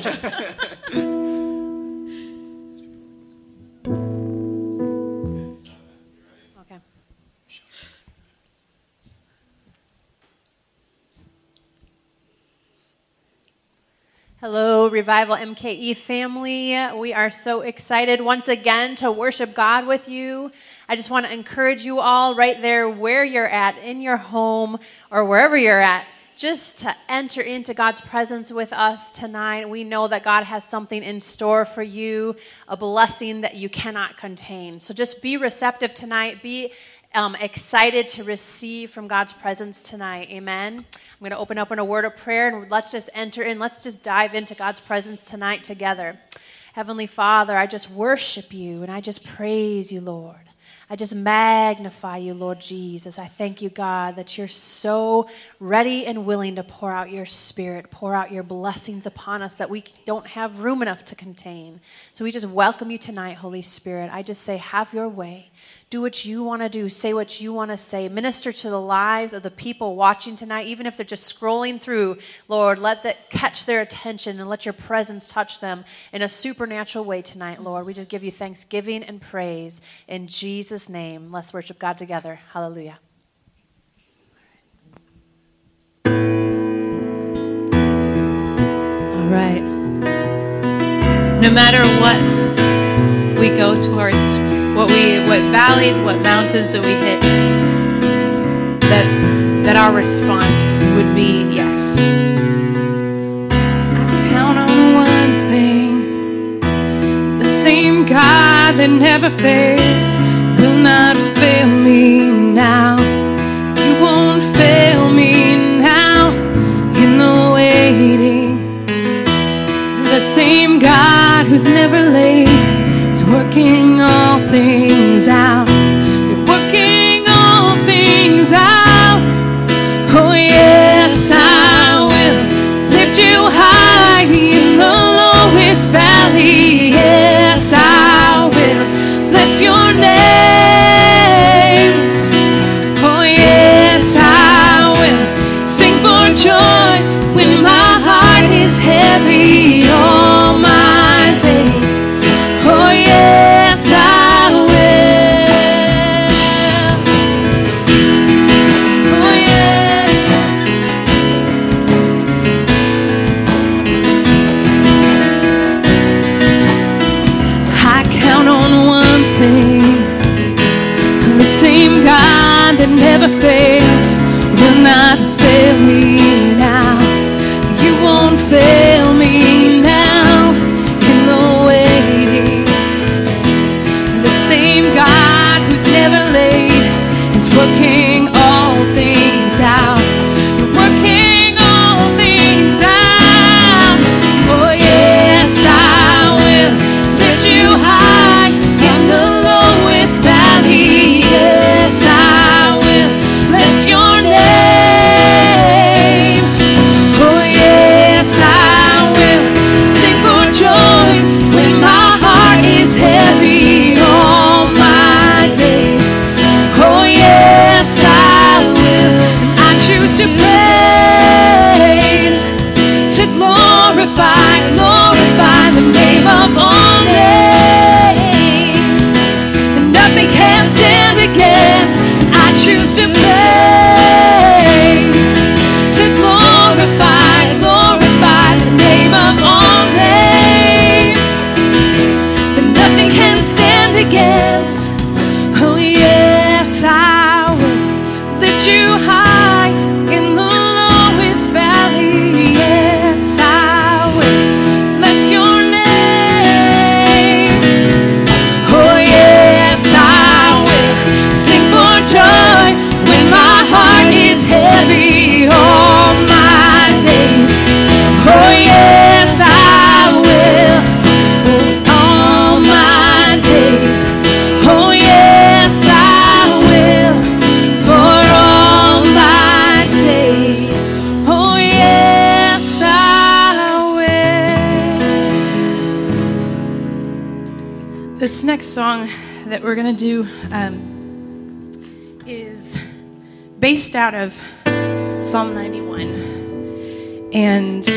okay. Hello, Revival MKE family. We are so excited once again to worship God with you. I just want to encourage you all right there where you're at, in your home or wherever you're at, just to enter into God's presence with us tonight. We know that God has something in store for you, a blessing that you cannot contain. So just be receptive tonight. Be um, excited to receive from God's presence tonight. Amen. I'm going to open up in a word of prayer and let's just enter in. Let's just dive into God's presence tonight together. Heavenly Father, I just worship you and I just praise you, Lord. I just magnify you, Lord Jesus. I thank you, God, that you're so ready and willing to pour out your spirit, pour out your blessings upon us that we don't have room enough to contain. So we just welcome you tonight, Holy Spirit. I just say, have your way. Do what you want to do. Say what you want to say. Minister to the lives of the people watching tonight, even if they're just scrolling through. Lord, let that catch their attention and let your presence touch them in a supernatural way tonight, Lord. We just give you thanksgiving and praise in Jesus' name. Let's worship God together. Hallelujah. All right. No matter what we go towards, what we what valleys, what mountains that we hit, that that our response would be yes. I count on one thing. The same God that never fails will not fail me now. You won't fail me now in the waiting. The same God who's never late working all things out. um, is based out of Psalm 91. And uh,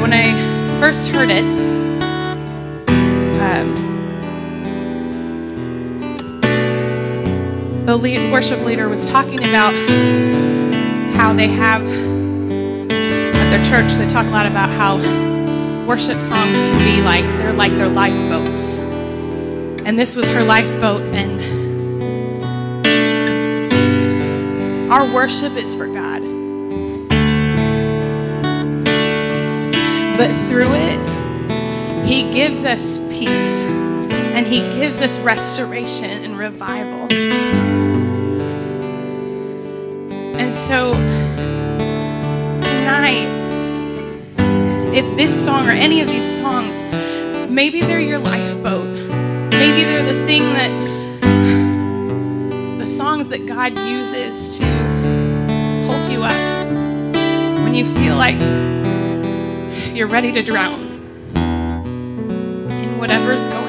when I first heard it, um, the lead worship leader was talking about how they have at their church, they talk a lot about how worship songs can be like they're like their lifeboats, and this was her lifeboat. And our worship is for God. But through it, He gives us peace and He gives us restoration and revival. And so tonight, if this song or any of these songs, maybe they're your lifeboat, maybe they're the thing that the songs that God uses to hold you up when you feel like you're ready to drown in whatever's going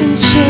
mountains shake.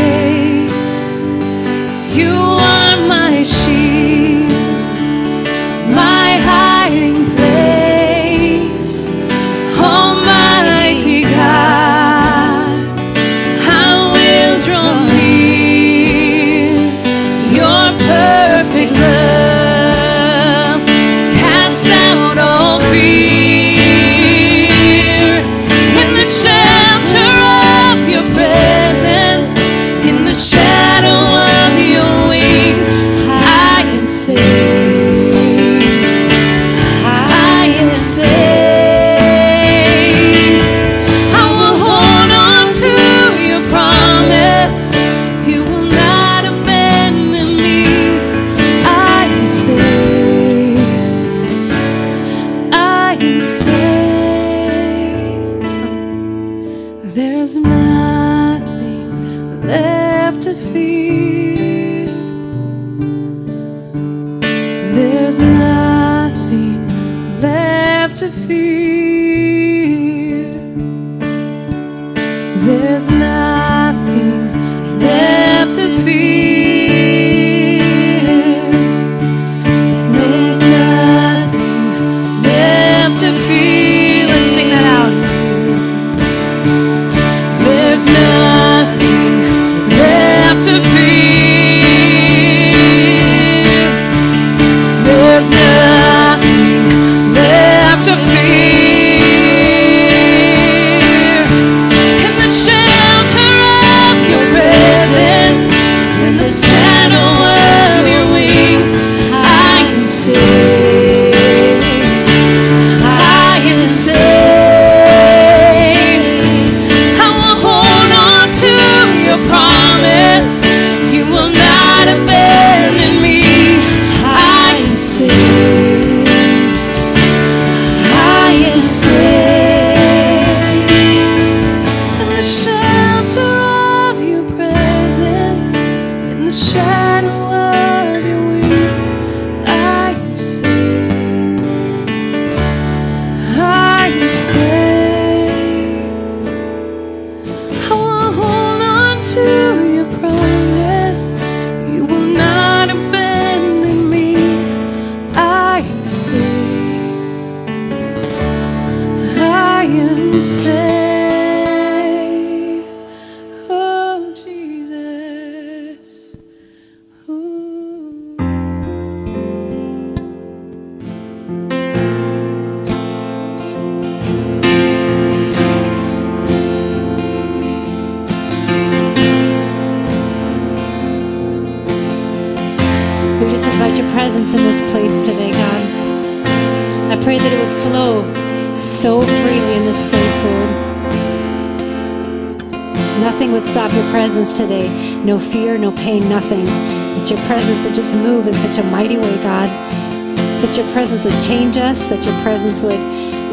presence would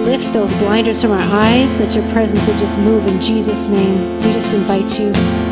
lift those blinders from our eyes, that your presence would just move in Jesus' name. We just invite you.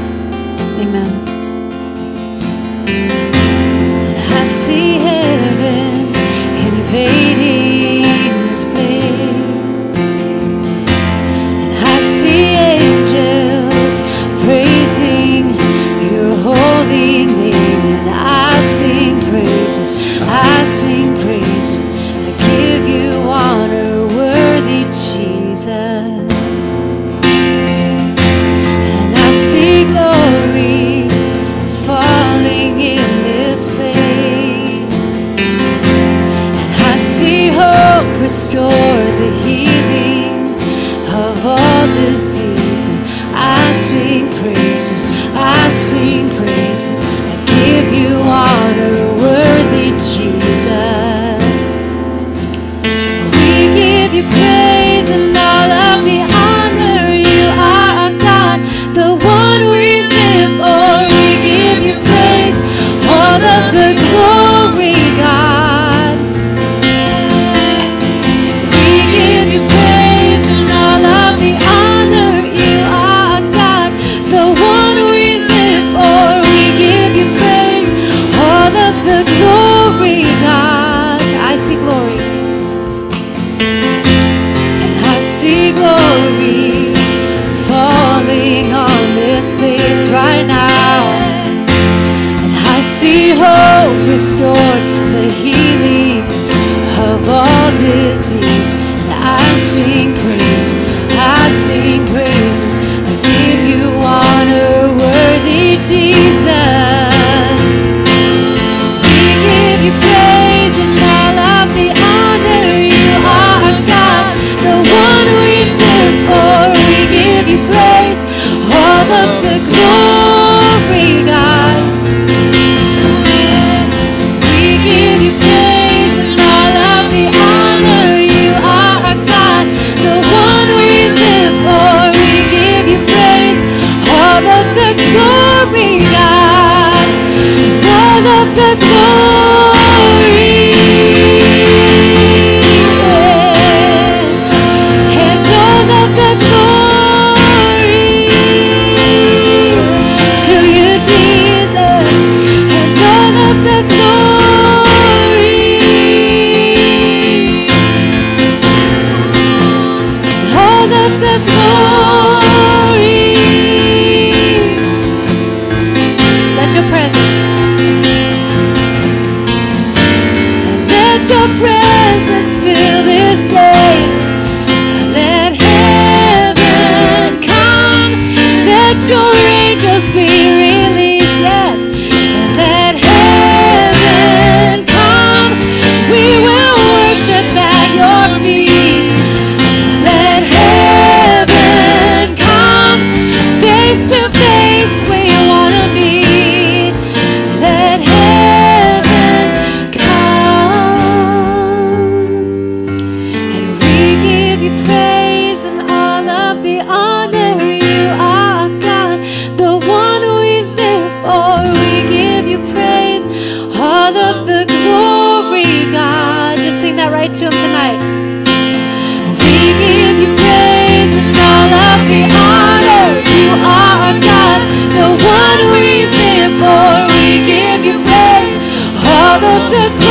all of the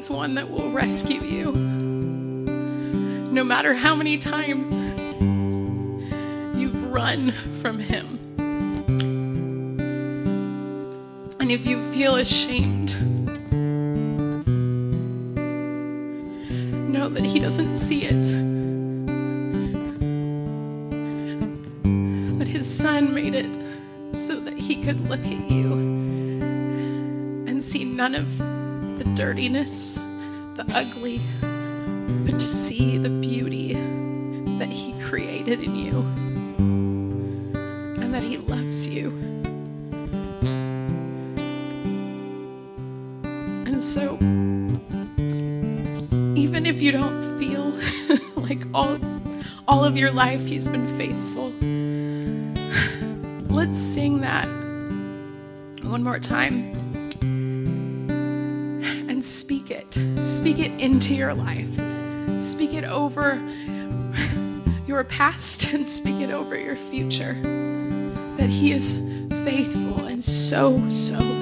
is one that will rescue you. No matter how many times you've run from Him. And if you feel ashamed, know that He doesn't see it. That His Son made it so that He could look at you and see none of the dirtiness, the ugly, but to see the beauty that He created in you and that He loves you. And so, even if you don't feel like all, all of your life He's been faithful, let's sing that one more time It into your life. Speak it over your past and speak it over your future. That He is faithful and so, so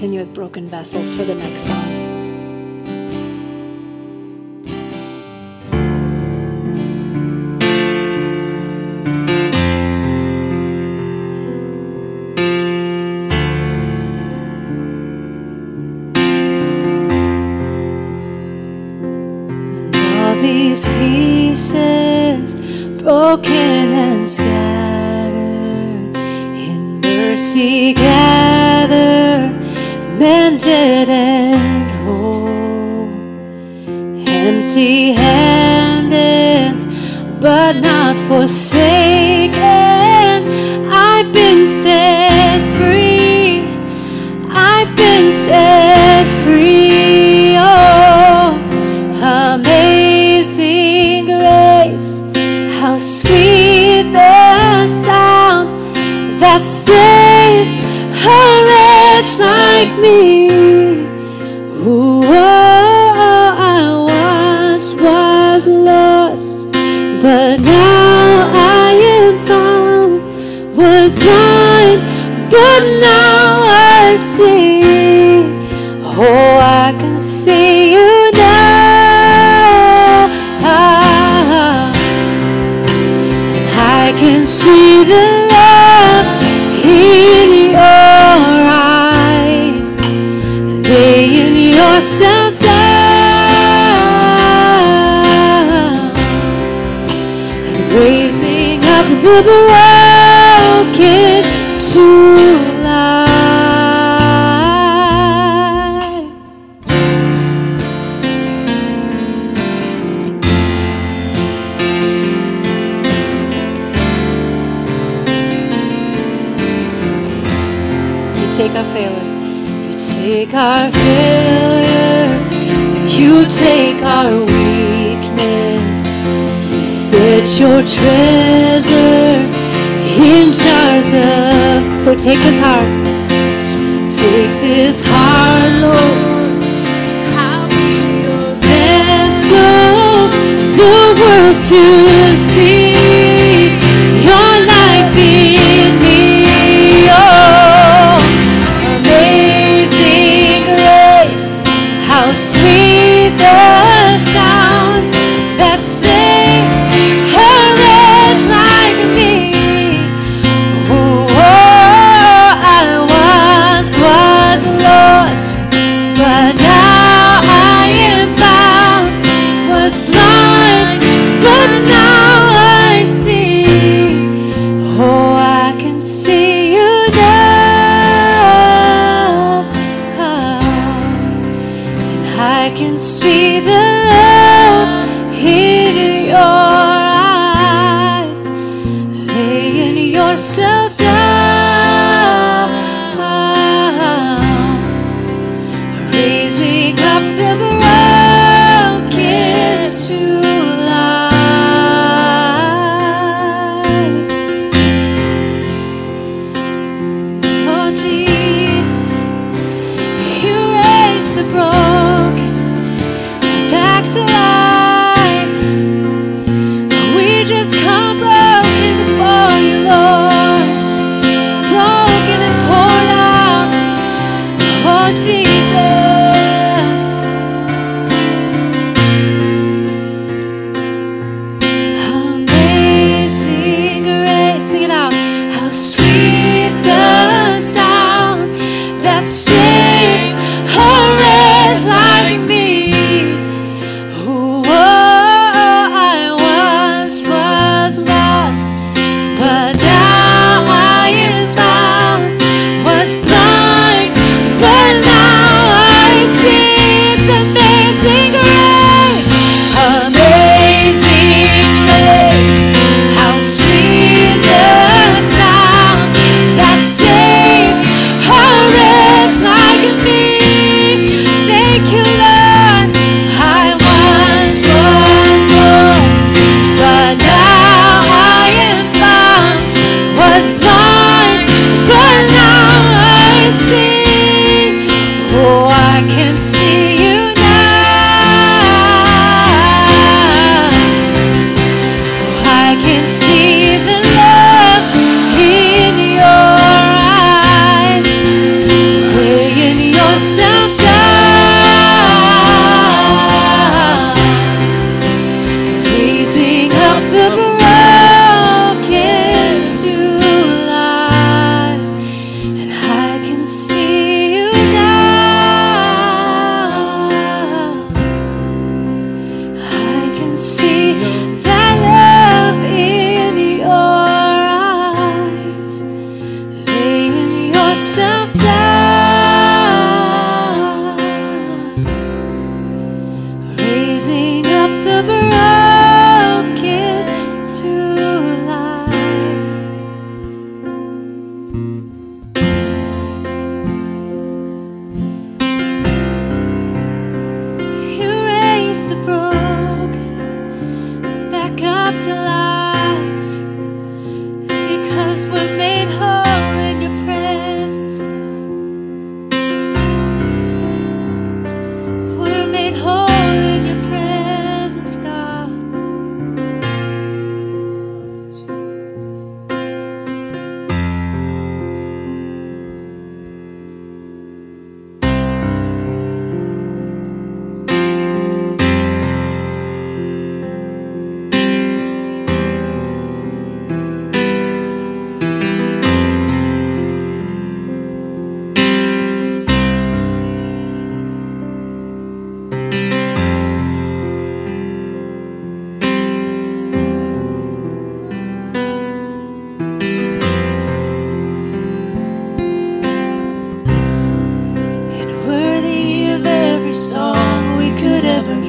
continue with Broken Vessels for the next song. Laying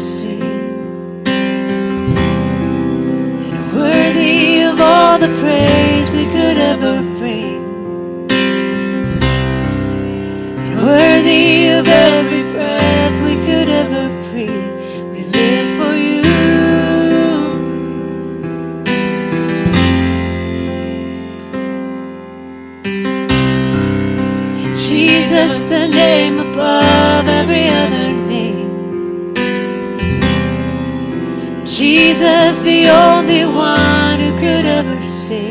And worthy of all the praise we could ever could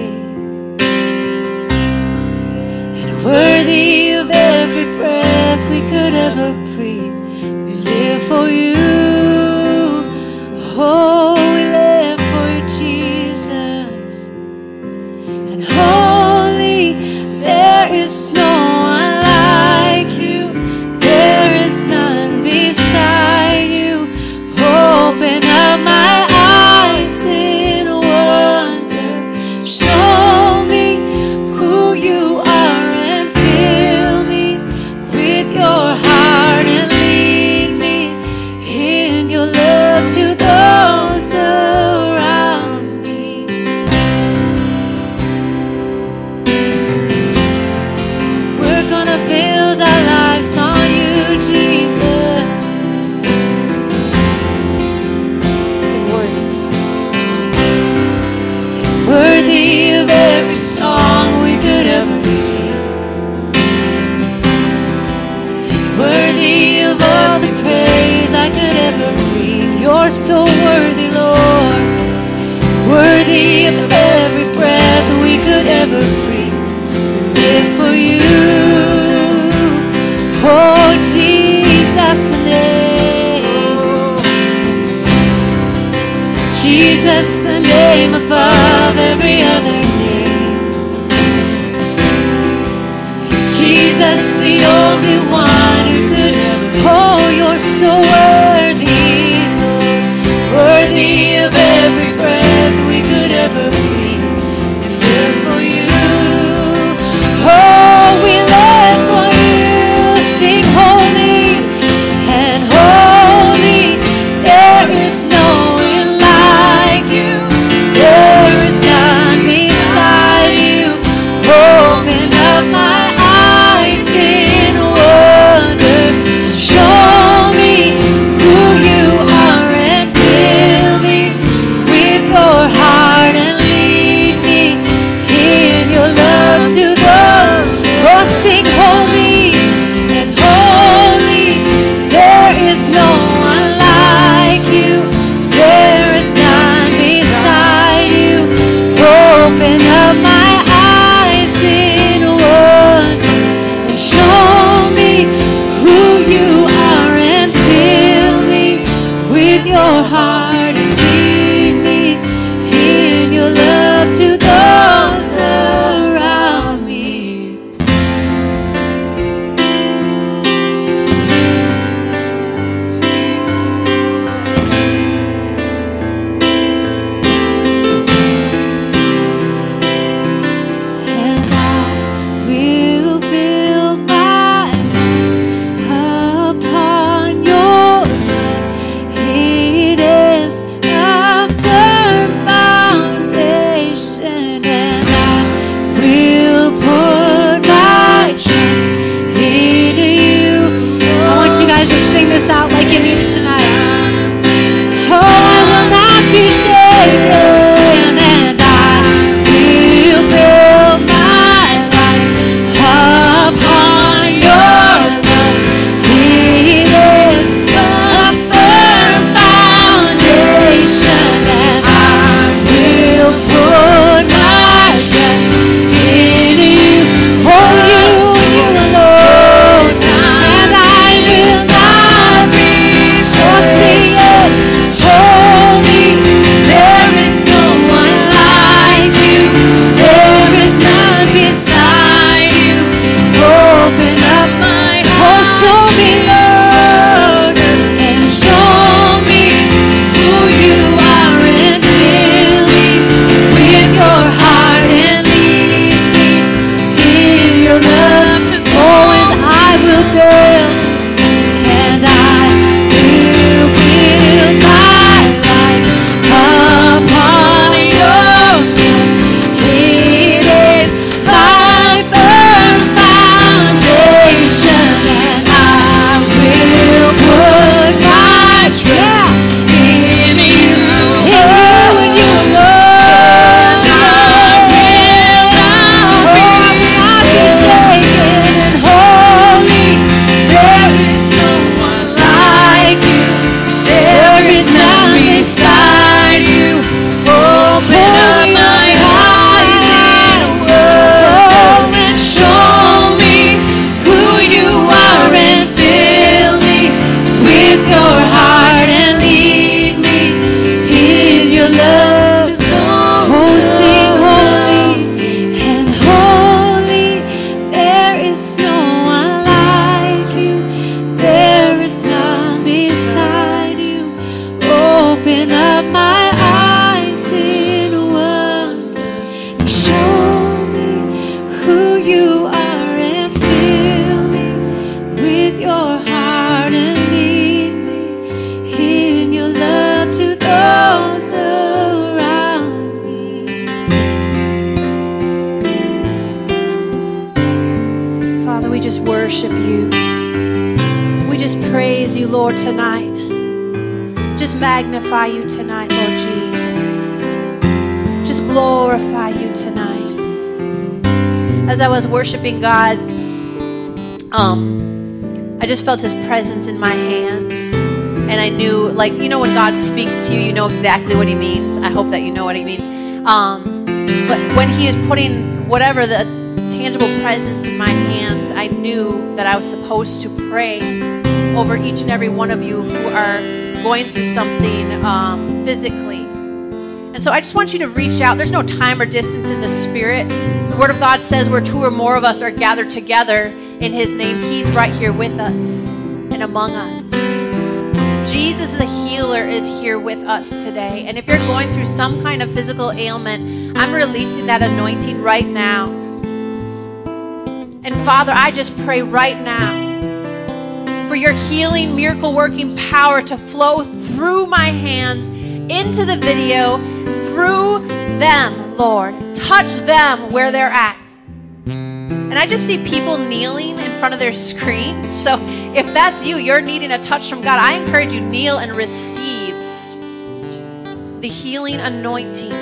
presence in my hands. And I knew, like, you know, when God speaks to you, you know exactly what He means. I hope that you know what He means. Um, but when He is putting whatever the tangible presence in my hands, I knew that I was supposed to pray over each and every one of you who are going through something um, physically. And so I just want you to reach out. There's no time or distance in the Spirit. The Word of God says where two or more of us are gathered together in His name, He's right here with us and among us. Jesus the healer is here with us today. And if you're going through some kind of physical ailment, I'm releasing that anointing right now. And Father, I just pray right now for your healing, miracle working power to flow through my hands into the video, through them, Lord. Touch them where they're at. And I just see people kneeling in front of their screens. So if that's you, you're needing a touch from God, I encourage you kneel and receive the healing anointing.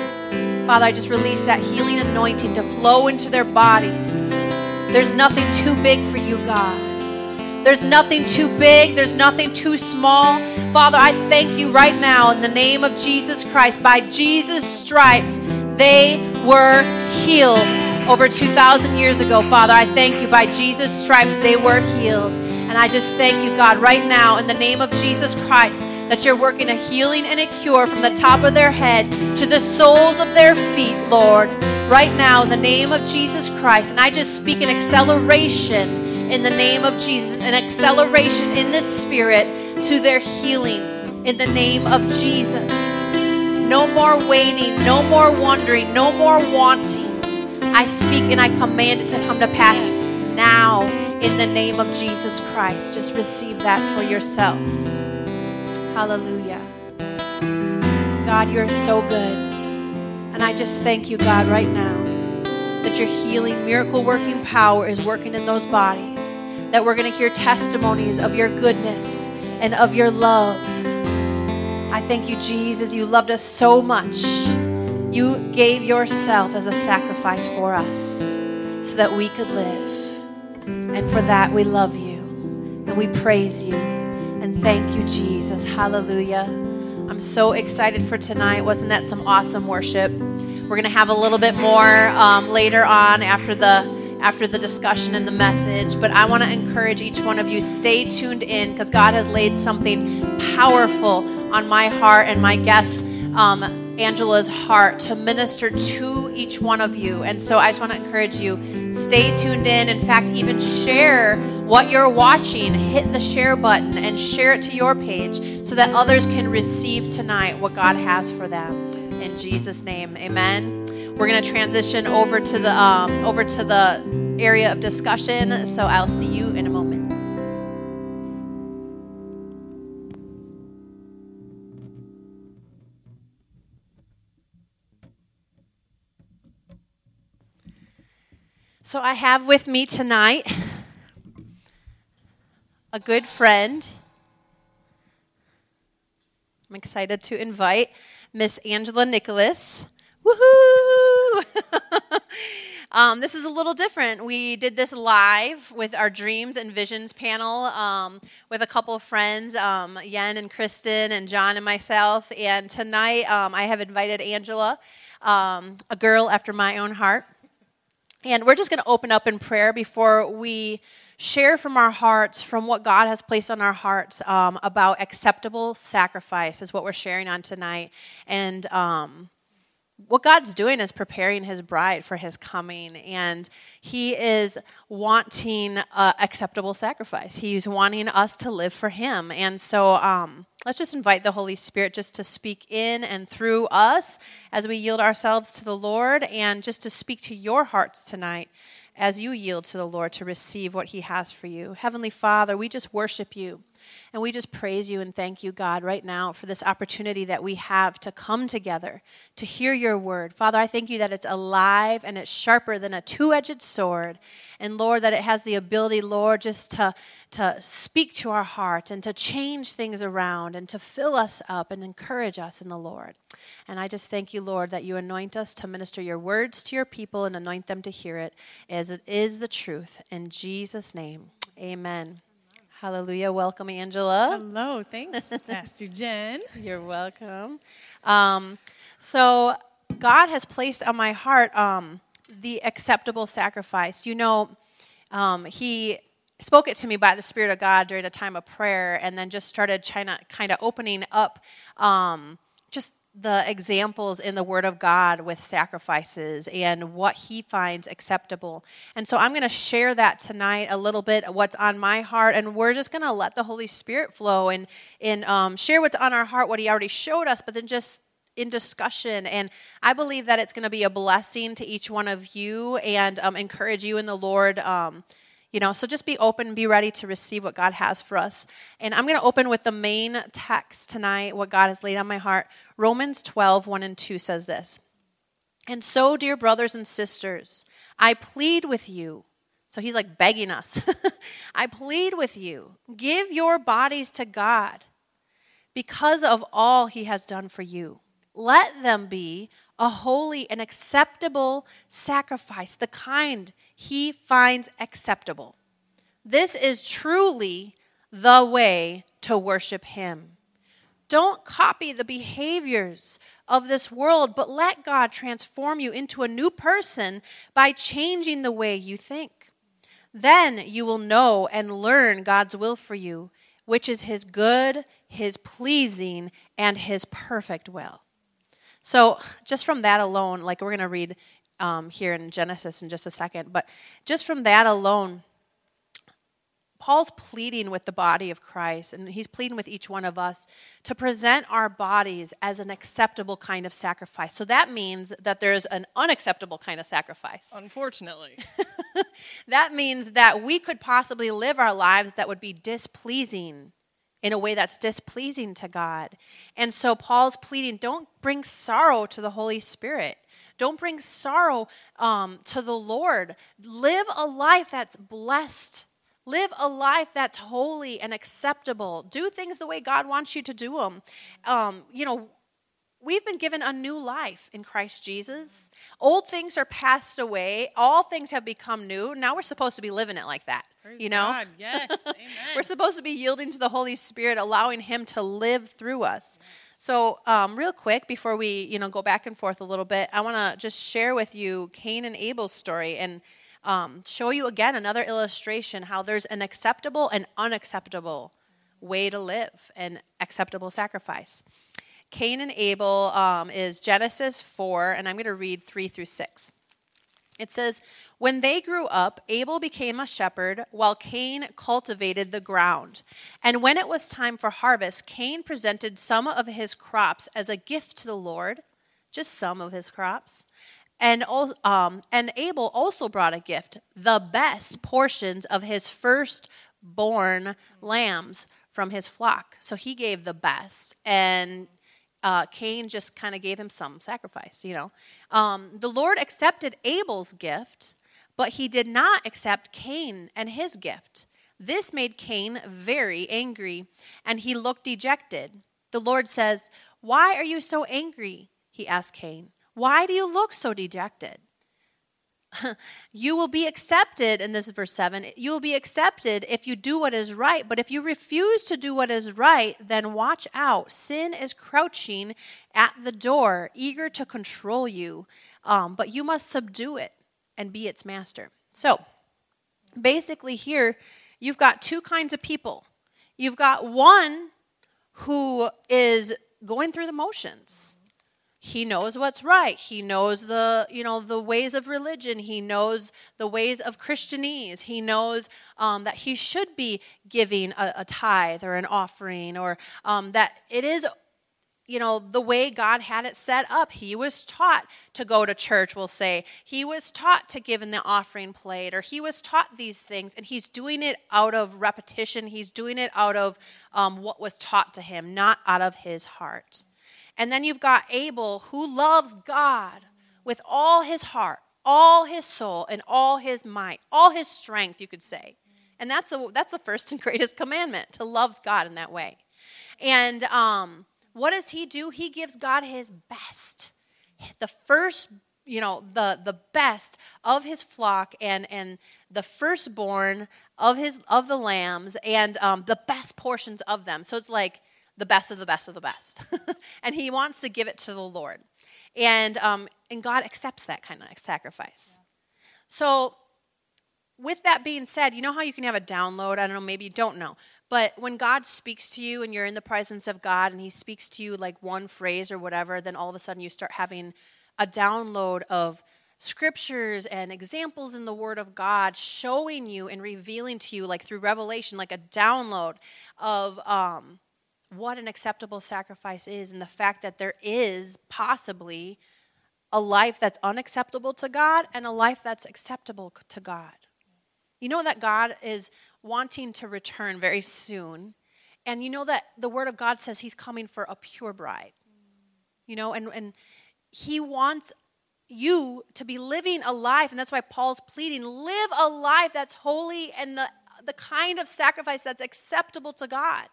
Father, I just release that healing anointing to flow into their bodies. There's nothing too big for you, God. There's nothing too big, there's nothing too small. Father, I thank you right now in the name of Jesus Christ. By Jesus' stripes, they were healed over 2,000 years ago. Father, I thank you. By Jesus' stripes, they were healed. And I just thank you, God, right now in the name of Jesus Christ, that you're working a healing and a cure from the top of their head to the soles of their feet, Lord. Right now, in the name of Jesus Christ. And I just speak an acceleration in the name of Jesus, an acceleration in the spirit to their healing in the name of Jesus. No more waiting, no more wondering, no more wanting. I speak and I command it to come to pass now in the name of Jesus Christ. Just receive that for yourself. Hallelujah. God, you're so good. And I just thank you, God, right now that your healing, miracle working power is working in those bodies. That we're going to hear testimonies of your goodness and of your love. I thank you, Jesus. You loved us so much. You gave yourself as a sacrifice for us so that we could live. And for that, we love you and we praise you. And thank you, Jesus. Hallelujah. I'm so excited for tonight. Wasn't that some awesome worship? We're going to have a little bit more um, later on after the after the discussion and the message. But I want to encourage each one of you stay tuned in because God has laid something powerful on my heart and my guest um, Angela's heart to minister to each one of you. And so I just want to encourage you stay tuned in. In fact, even share what you're watching. Hit the share button and share it to your page so that others can receive tonight what God has for them. In Jesus' name, amen. We're going to transition over to the um, over to the area of discussion. So I'll see you in a moment. So I have with me tonight a good friend. I'm excited to invite Miss Angela Nicholas. Woohoo! um, this is a little different. We did this live with our Dreams and Visions panel um, with a couple of friends, um, Yen and Kristen and John and myself. And tonight um, I have invited Angela, um, a girl after my own heart. And we're just going to open up in prayer before we share from our hearts, from what God has placed on our hearts um, about acceptable sacrifice, is what we're sharing on tonight. And um, what God's doing is preparing his bride for his coming, and he is wanting uh, acceptable sacrifice. He's wanting us to live for him. And so um, let's just invite the Holy Spirit just to speak in and through us as we yield ourselves to the Lord, and just to speak to your hearts tonight as you yield to the Lord to receive what He has for you. Heavenly Father, we just worship you. And we just praise you and thank you, God, right now for this opportunity that we have to come together to hear your word. Father, I thank you that it's alive and it's sharper than a two edged sword. And Lord, that it has the ability, Lord, just to, to speak to our heart and to change things around and to fill us up and encourage us in the Lord. And I just thank you, Lord, that you anoint us to minister your words to your people and anoint them to hear it as it is the truth. In Jesus' name, amen. Hallelujah. Welcome, Angela. Hello, thanks, Pastor Jen. You're welcome. Um, so, God has placed on my heart um, the acceptable sacrifice. You know, um, He spoke it to me by the Spirit of God during a time of prayer, and then just started China kind of opening up um, the examples in the Word of God with sacrifices and what He finds acceptable. And so I'm going to share that tonight a little bit, what's on my heart, and we're just going to let the Holy Spirit flow and, and um, share what's on our heart, what He already showed us, but then just in discussion. And I believe that it's going to be a blessing to each one of you and um, encourage you in the Lord. Um, you know, so just be open, be ready to receive what God has for us. And I'm going to open with the main text tonight, what God has laid on my heart. Romans 12, 1 and 2 says this. And so, dear brothers and sisters, I plead with you. So he's like begging us. I plead with you, give your bodies to God because of all he has done for you. Let them be a holy and acceptable sacrifice, the kind he finds acceptable. This is truly the way to worship him. Don't copy the behaviors of this world, but let God transform you into a new person by changing the way you think. Then you will know and learn God's will for you, which is his good, his pleasing, and his perfect will. So, just from that alone, like we're going to read um, here in Genesis in just a second, but just from that alone, Paul's pleading with the body of Christ, and he's pleading with each one of us to present our bodies as an acceptable kind of sacrifice. So that means that there's an unacceptable kind of sacrifice. Unfortunately. that means that we could possibly live our lives that would be displeasing in a way that's displeasing to God. And so Paul's pleading don't bring sorrow to the Holy Spirit. Don't bring sorrow um, to the Lord. Live a life that's blessed. Live a life that's holy and acceptable. Do things the way God wants you to do them. Um, you know, We've been given a new life in Christ Jesus. Old things are passed away. All things have become new. Now we're supposed to be living it like that. Praise you know? God. Yes. Amen. we're supposed to be yielding to the Holy Spirit, allowing Him to live through us. So, um, real quick, before we you know go back and forth a little bit, I want to just share with you Cain and Abel's story and um, show you again another illustration how there's an acceptable and unacceptable way to live and acceptable sacrifice. Cain and Abel um, is Genesis 4, and I'm going to read 3 through 6. It says, When they grew up, Abel became a shepherd, while Cain cultivated the ground. And when it was time for harvest, Cain presented some of his crops as a gift to the Lord, just some of his crops. And, um, and Abel also brought a gift, the best portions of his firstborn lambs from his flock. So he gave the best. And uh, Cain just kind of gave him some sacrifice, you know. Um, the Lord accepted Abel's gift, but he did not accept Cain and his gift. This made Cain very angry, and he looked dejected. The Lord says, Why are you so angry? He asked Cain. Why do you look so dejected? you will be accepted, and this is verse 7 you will be accepted if you do what is right. But if you refuse to do what is right, then watch out. Sin is crouching at the door, eager to control you, um, but you must subdue it and be its master. So, basically, here you've got two kinds of people. You've got one who is going through the motions he knows what's right he knows the you know the ways of religion he knows the ways of christianese he knows um, that he should be giving a, a, tithe or an offering or um, that it is you know, the way God had it set up. He was taught to go to church, we'll say. He was taught to give in the offering plate, or he was taught these things, and he's doing it out of repetition. He's doing it out of um, what was taught to him, not out of his heart. And then you've got Abel, who loves God with all his heart, all his soul, and all his might, all his strength, you could say. And that's, a, that's the first and greatest commandment to love God in that way. And um, what does he do? He gives God his best. The first, you know, the the best of his flock and and the firstborn of his of the lambs and um, the best portions of them. So it's like the best of the best of the best, and he wants to give it to the Lord, and um, and God accepts that kind of sacrifice. So with that being said, you know how you can have a download? I don't know, maybe you don't know. But when God speaks to you and you're in the presence of God and He speaks to you like one phrase or whatever, then all of a sudden you start having a download of scriptures and examples in the Word of God showing you and revealing to you, like through revelation, like a download of um, what an acceptable sacrifice is and the fact that there is possibly a life that's unacceptable to God and a life that's acceptable to God. You know that God is wanting to return very soon. And you know that the word of God says he's coming for a pure bride. You know, and, and he wants you to be living a life, and that's why Paul's pleading live a life that's holy and the, the kind of sacrifice that's acceptable to God.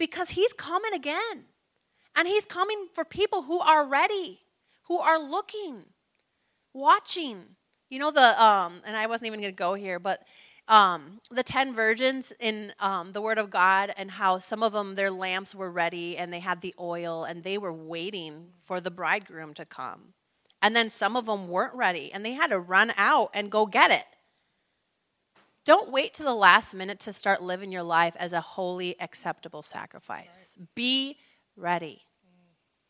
Because he's coming again. And he's coming for people who are ready, who are looking, watching. You know, the, um, and I wasn't even going to go here, but um, the 10 virgins in um, the Word of God and how some of them, their lamps were ready and they had the oil and they were waiting for the bridegroom to come. And then some of them weren't ready and they had to run out and go get it. Don't wait to the last minute to start living your life as a holy, acceptable sacrifice. Right. Be ready.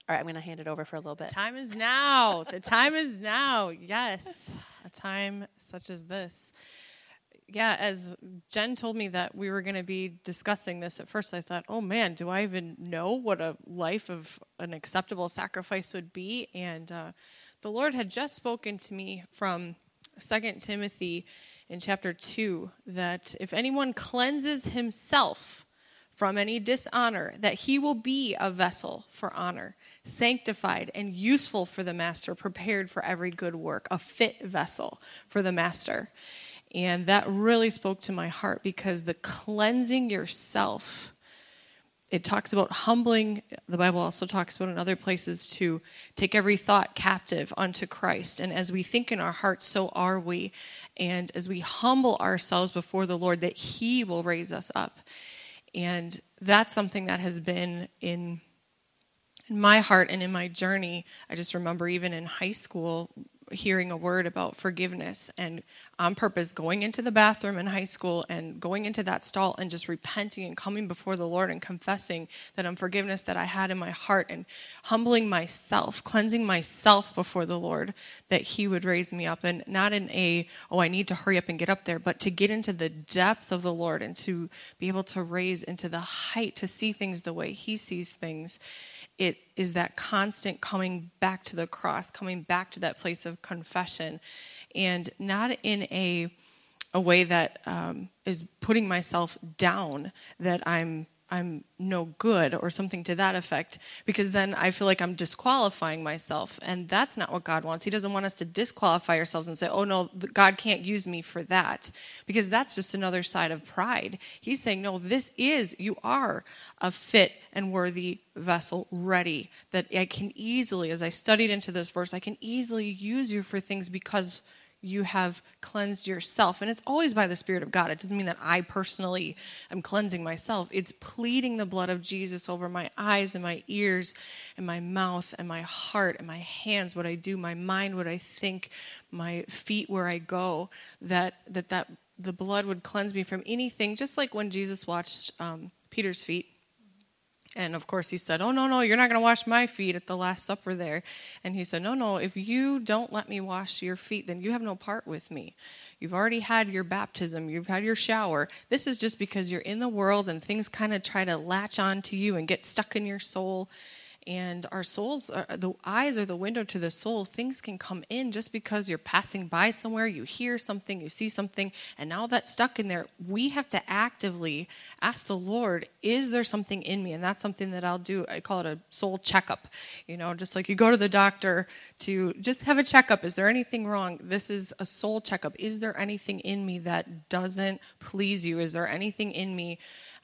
All right, I'm going to hand it over for a little bit. Time is now. the time is now. Yes, a time such as this yeah, as Jen told me that we were going to be discussing this at first, I thought, oh man, do I even know what a life of an acceptable sacrifice would be? And uh, the Lord had just spoken to me from Second Timothy in chapter 2 that if anyone cleanses himself from any dishonor, that he will be a vessel for honor, sanctified and useful for the master, prepared for every good work, a fit vessel for the master. And that really spoke to my heart because the cleansing yourself, it talks about humbling. The Bible also talks about in other places to take every thought captive unto Christ. And as we think in our hearts, so are we. And as we humble ourselves before the Lord, that He will raise us up. And that's something that has been in in my heart and in my journey. I just remember even in high school hearing a word about forgiveness and on purpose going into the bathroom in high school and going into that stall and just repenting and coming before the Lord and confessing that unforgiveness that I had in my heart and humbling myself, cleansing myself before the Lord that He would raise me up and not in a, oh, I need to hurry up and get up there, but to get into the depth of the Lord and to be able to raise into the height to see things the way He sees things it is that constant coming back to the cross, coming back to that place of confession, and not in a a way that um, is putting myself down that I'm I'm no good or something to that effect because then I feel like I'm disqualifying myself and that's not what God wants. He doesn't want us to disqualify ourselves and say, "Oh no, God can't use me for that." Because that's just another side of pride. He's saying, "No, this is you are a fit and worthy vessel ready that I can easily as I studied into this verse, I can easily use you for things because you have cleansed yourself. And it's always by the Spirit of God. It doesn't mean that I personally am cleansing myself. It's pleading the blood of Jesus over my eyes and my ears and my mouth and my heart and my hands, what I do, my mind, what I think, my feet, where I go, that that, that the blood would cleanse me from anything, just like when Jesus watched um, Peter's feet And of course, he said, Oh, no, no, you're not going to wash my feet at the Last Supper there. And he said, No, no, if you don't let me wash your feet, then you have no part with me. You've already had your baptism, you've had your shower. This is just because you're in the world and things kind of try to latch on to you and get stuck in your soul and our souls are, the eyes are the window to the soul. Things can come in just because you're passing by somewhere you hear something you see something and now that's stuck in there. We have to actively ask the lord is there something in me? And that's something that i'll do. I call it a soul checkup. You know just like you go to the doctor to just have a checkup. Is there anything wrong? This is a soul checkup. Is there anything in me that doesn't please you? Is there anything in me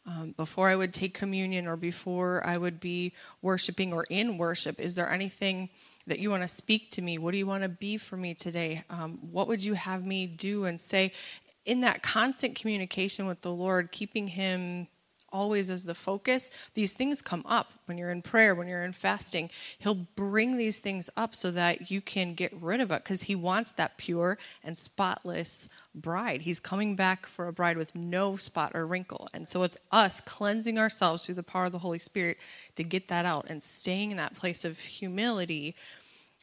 um, before I would take communion or before I would be worshiping or in worship? Is there anything that you want to speak to me? What do you want to be for me today? Um, what would you have me do and say? In that constant communication with the Lord, keeping Him always as the focus, these things come up when you're in prayer, when you're in fasting. He'll bring these things up so that you can get rid of it because He wants that pure and spotless bride. He's coming back for a bride with no spot or wrinkle. And so it's us cleansing ourselves through the power of the Holy Spirit to get that out and staying in that place of humility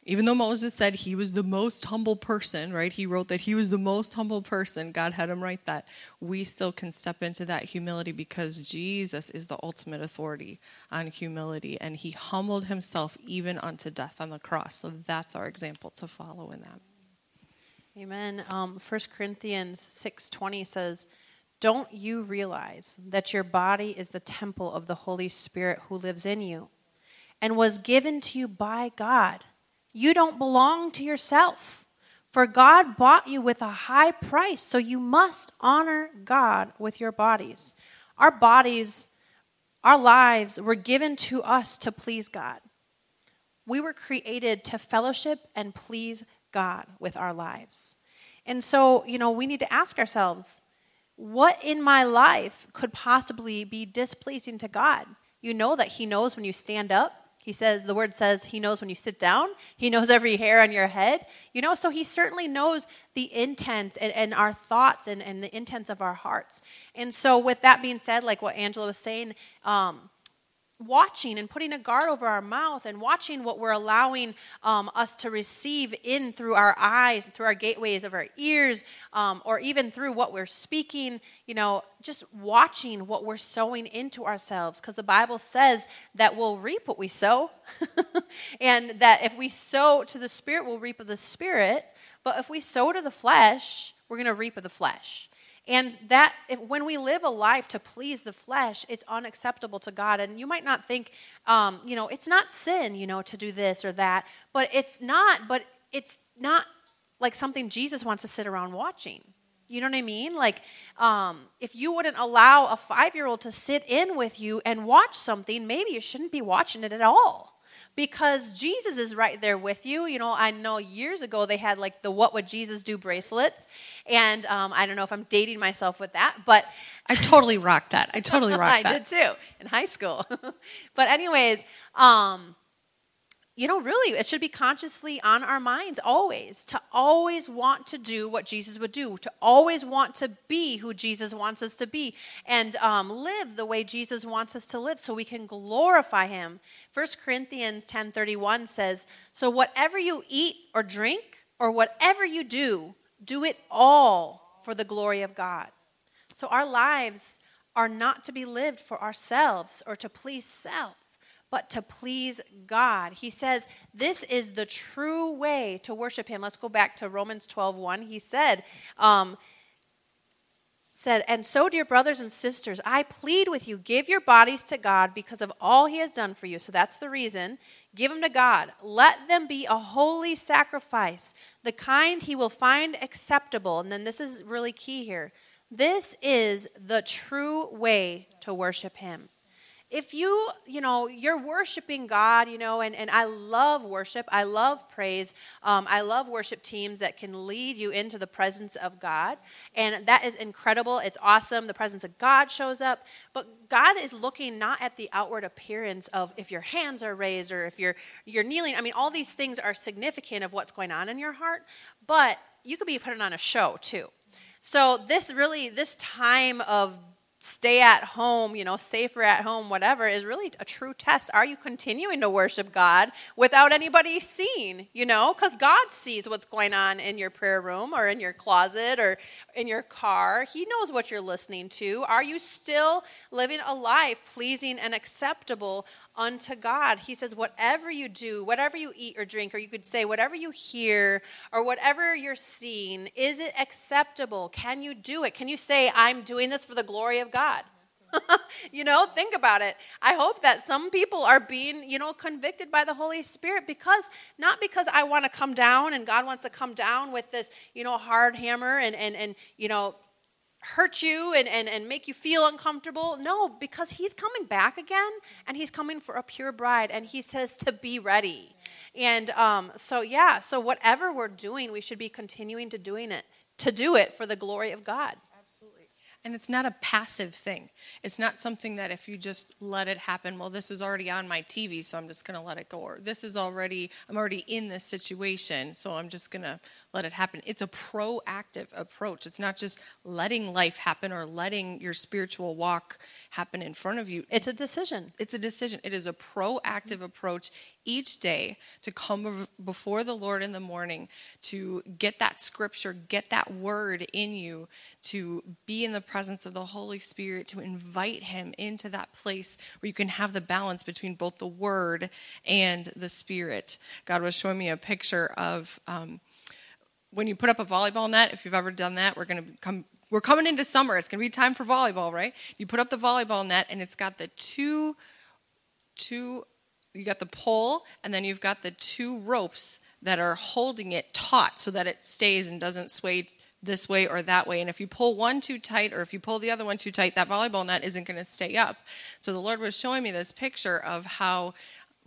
even though Moses said he was the most humble person, right? He wrote that he was the most humble person. God had him write that. We still can step into that humility because Jesus is the ultimate authority on humility and he humbled himself even unto death on the cross. So that's our example to follow in that. Amen. Um, 1 Corinthians 6:20 says, "Don't you realize that your body is the temple of the Holy Spirit who lives in you and was given to you by God?" You don't belong to yourself. For God bought you with a high price, so you must honor God with your bodies. Our bodies, our lives were given to us to please God. We were created to fellowship and please God with our lives. And so, you know, we need to ask ourselves what in my life could possibly be displeasing to God? You know that He knows when you stand up, he says, the word says, He knows when you sit down. He knows every hair on your head. You know, so He certainly knows the intents and, and our thoughts and, and the intents of our hearts. And so, with that being said, like what Angela was saying, um, watching and putting a guard over our mouth and watching what we're allowing um, us to receive in through our eyes, through our gateways of our ears, um, or even through what we're speaking, you know, just watching what we're sowing into ourselves. Because the Bible says that we'll reap what we sow, and that if we sow to the Spirit, we'll reap of the Spirit. But if we sow to the flesh, we're going to reap of the flesh. And that, if, when we live a life to please the flesh, it's unacceptable to God. And you might not think, um, you know, it's not sin, you know, to do this or that, but it's not. But it's not like something Jesus wants to sit around watching. You know what I mean? Like, um, if you wouldn't allow a five year old to sit in with you and watch something, maybe you shouldn't be watching it at all because Jesus is right there with you. You know, I know years ago they had like the What Would Jesus Do bracelets. And um, I don't know if I'm dating myself with that, but. I totally rocked that. I totally rocked that. I did too in high school. but, anyways, um, you know, really, it should be consciously on our minds always to always want to do what Jesus would do, to always want to be who Jesus wants us to be, and um, live the way Jesus wants us to live, so we can glorify Him. 1 Corinthians ten thirty one says, "So whatever you eat or drink, or whatever you do, do it all for the glory of God." So our lives are not to be lived for ourselves or to please self but to please God. He says this is the true way to worship Him. Let's go back to Romans 12 1. He said, um, said, And so, dear brothers and sisters, I plead with you, give your bodies to God because of all He has done for you. So that's the reason. Give them to God. Let them be a holy sacrifice, the kind He will find acceptable. And then this is really key here. This is the true way to worship Him if you, you know, you're worshiping God, you know, and, and I love worship, I love praise, um, I love worship teams that can lead you into the presence of God. And that is incredible. It's awesome. The presence of God shows up. But God is looking not at the outward appearance of if your hands are raised or if you're, you're kneeling. I mean, all these things are significant of what's going on in your heart, but you could be putting on a show too. So this really, this time of stay at home, you know, safer at home, whatever, is really a true test. Are you continuing to worship God without anybody seeing, you know? Because God sees what's going on in your prayer room or in your closet or in your car. He knows what you're listening to. Are you still living a life pleasing and acceptable unto God? He says, whatever you do, whatever you eat or drink, or you could say, whatever you hear or whatever you're seeing, is it acceptable? Can you do it? Can you say, I'm doing this for the glory of God. you know, think about it. I hope that some people are being, you know, convicted by the Holy Spirit because not because I want to come down and God wants to come down with this, you know, hard hammer and and and you know, hurt you and, and, and make you feel uncomfortable. No, because he's coming back again and he's coming for a pure bride and he says to be ready. And um, so yeah, so whatever we're doing, we should be continuing to doing it, to do it for the glory of God. And it's not a passive thing. It's not something that if you just let it happen, well, this is already on my TV, so I'm just going to let it go. Or this is already, I'm already in this situation, so I'm just going to let it happen. It's a proactive approach. It's not just letting life happen or letting your spiritual walk happen in front of you. It's a decision. It's a decision. It is a proactive approach each day to come before the Lord in the morning, to get that scripture, get that word in you, to be in the presence of the Holy Spirit, to invite Him into that place where you can have the balance between both the word and the spirit. God was showing me a picture of. Um, when you put up a volleyball net, if you've ever done that, we're going to come we're coming into summer. It's going to be time for volleyball, right? You put up the volleyball net and it's got the two two you got the pole and then you've got the two ropes that are holding it taut so that it stays and doesn't sway this way or that way. And if you pull one too tight or if you pull the other one too tight, that volleyball net isn't going to stay up. So the Lord was showing me this picture of how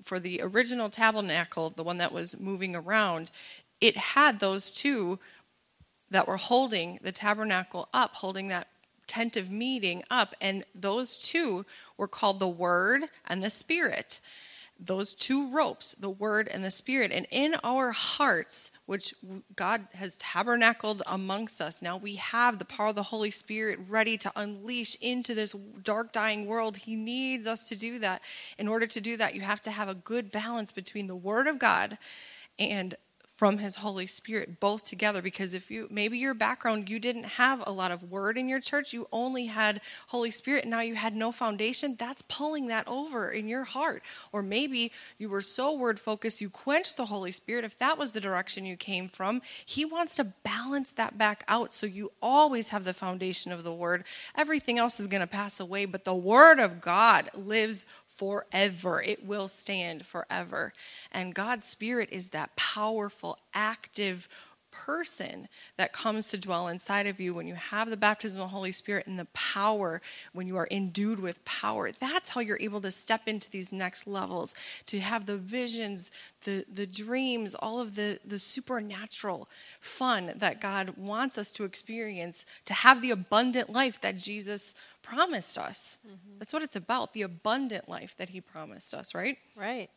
for the original tabernacle, the one that was moving around, it had those two that were holding the tabernacle up, holding that tent of meeting up, and those two were called the Word and the Spirit. Those two ropes, the Word and the Spirit. And in our hearts, which God has tabernacled amongst us, now we have the power of the Holy Spirit ready to unleash into this dark, dying world. He needs us to do that. In order to do that, you have to have a good balance between the Word of God and from his holy spirit both together because if you maybe your background you didn't have a lot of word in your church you only had holy spirit and now you had no foundation that's pulling that over in your heart. Or maybe you were so word focused you quenched the holy spirit if that was the direction you came from he wants to balance that back out so you always have the foundation of the word. Everything else is going to pass away but the word of god lives forever. It will stand forever. And God's Spirit is that powerful, active person that comes to dwell inside of you when you have the baptism of the Holy Spirit and the power, when you are endued with power. That's how you're able to step into these next levels, to have the visions, the, the dreams, all of the, the supernatural fun that God wants us to experience, to have the abundant life that Jesus promised us. Mm-hmm. That's what it's about the abundant life that He promised us, right? Right.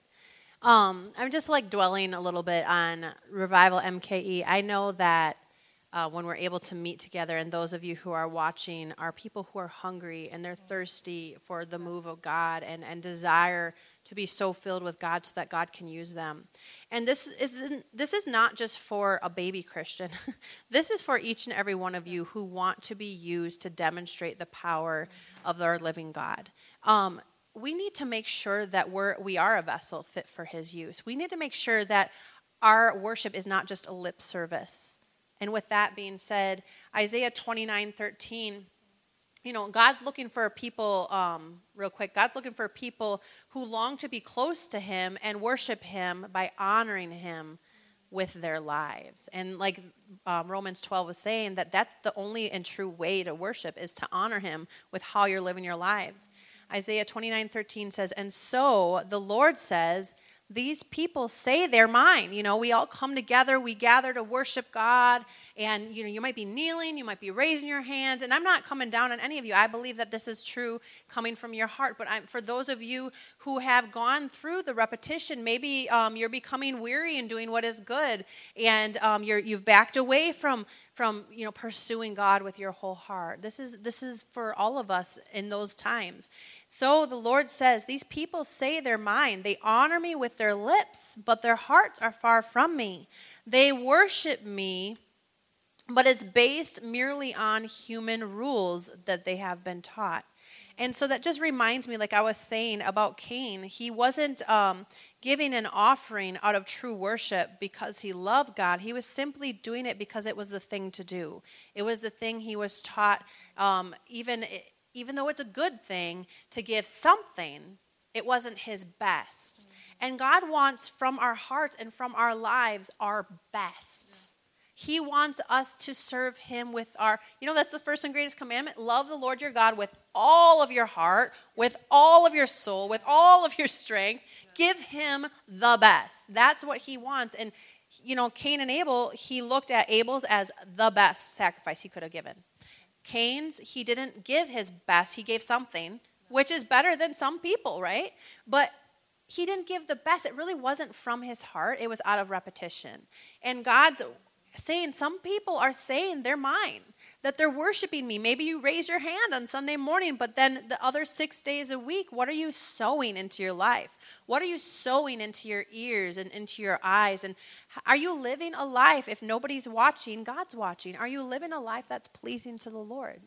Um, I'm just like dwelling a little bit on Revival MKE. I know that uh, when we're able to meet together, and those of you who are watching are people who are hungry and they're thirsty for the move of God and, and desire to be so filled with God so that God can use them. And this is this is not just for a baby Christian. this is for each and every one of you who want to be used to demonstrate the power of our living God. Um, we need to make sure that we're we are a vessel fit for His use. We need to make sure that our worship is not just a lip service. And with that being said, Isaiah 29 13 you know, God's looking for people, um, real quick, God's looking for people who long to be close to Him and worship Him by honoring Him with their lives. And like um, Romans 12 was saying, that that's the only and true way to worship is to honor Him with how you're living your lives. Isaiah 29 13 says, And so the Lord says, these people say they're mine. You know, we all come together, we gather to worship God, and you know, you might be kneeling, you might be raising your hands, and I'm not coming down on any of you. I believe that this is true coming from your heart. But I'm, for those of you who have gone through the repetition, maybe um, you're becoming weary in doing what is good, and um, you're, you've backed away from from you know pursuing God with your whole heart. This is this is for all of us in those times. So the Lord says, These people say they're mine. They honor me with their lips, but their hearts are far from me. They worship me, but it's based merely on human rules that they have been taught. And so that just reminds me, like I was saying about Cain, he wasn't um, giving an offering out of true worship because he loved God. He was simply doing it because it was the thing to do. It was the thing he was taught, um, even even though it's a good thing to give something, it wasn't his best. Mm-hmm. And God wants from our hearts and from our lives our best. He wants us to serve him with our, you know, that's the first and greatest commandment. Love the Lord your God with all of your heart, with all of your soul, with all of your strength. Give him the best. That's what he wants. And, you know, Cain and Abel, he looked at Abel's as the best sacrifice he could have given. Cain's, he didn't give his best, he gave something, which is better than some people, right? But he didn't give the best. It really wasn't from his heart, it was out of repetition. And God's saying, some people are saying they're mine that they're worshiping me. Maybe you raise your hand on Sunday morning, but then the other six days a week, what are you sowing into your life? What are you sowing into your ears and into your eyes? And are you living a life, if nobody's watching, God's watching? Are you living a life that's pleasing to the Lord?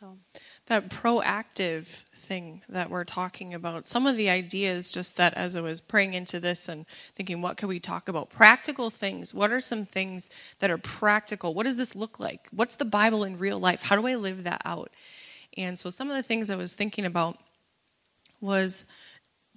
So, that proactive thing that we're talking about. Some of the ideas, just that as I was praying into this and thinking, what can we talk about? Practical things. What are some things that are practical? What does this look like? What's the Bible in real life? How do I live that out? And so, some of the things I was thinking about was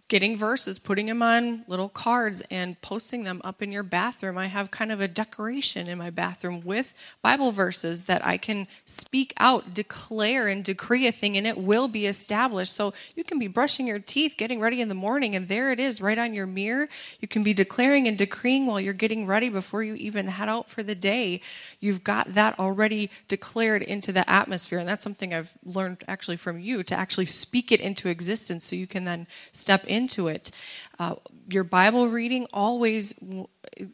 getting verses, putting them on little cards, and posting them up in your bathroom. I have kind of a decoration in my bathroom with Bible verses that I can speak out, declare, and decree a thing, and it will be established. So you can be brushing your teeth, getting ready in the morning, and there it is right on your mirror. You can be declaring and decreeing while you're getting ready before you even head out for the day. You've got that already declared into the atmosphere, and that's something I've learned actually from you to actually speak it into existence so you can then step in into it. Uh, your Bible reading always,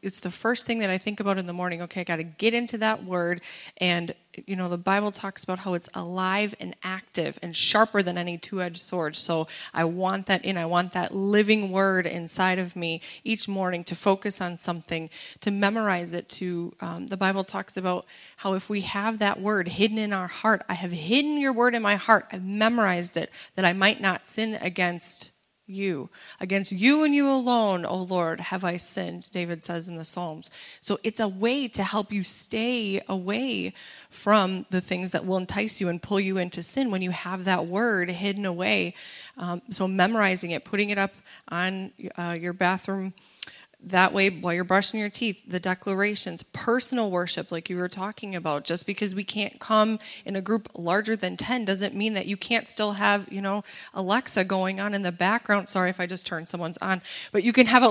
it's the first thing that I think about in the morning. Okay, I got to get into that word. And, you know, the Bible talks about how it's alive and active and sharper than any two edged sword. So I want that in. I want that living word inside of me each morning to focus on something, to memorize it. To, um, the Bible talks about how if we have that word hidden in our heart, I have hidden your word in my heart, I've memorized it, that I might not sin against you. Against you and you alone, O Lord, have I sinned, David says in the Psalms. So it's a way to help you stay away from the things that will entice you and pull you into sin when you have that word hidden away. Um, so memorizing it, putting it up on uh, your bathroom that way while you're brushing your teeth the declarations personal worship like you were talking about just because we can't come in a group larger than 10 doesn't mean that you can't still have you know alexa going on in the background. Sorry if i just turned someone's on but you can have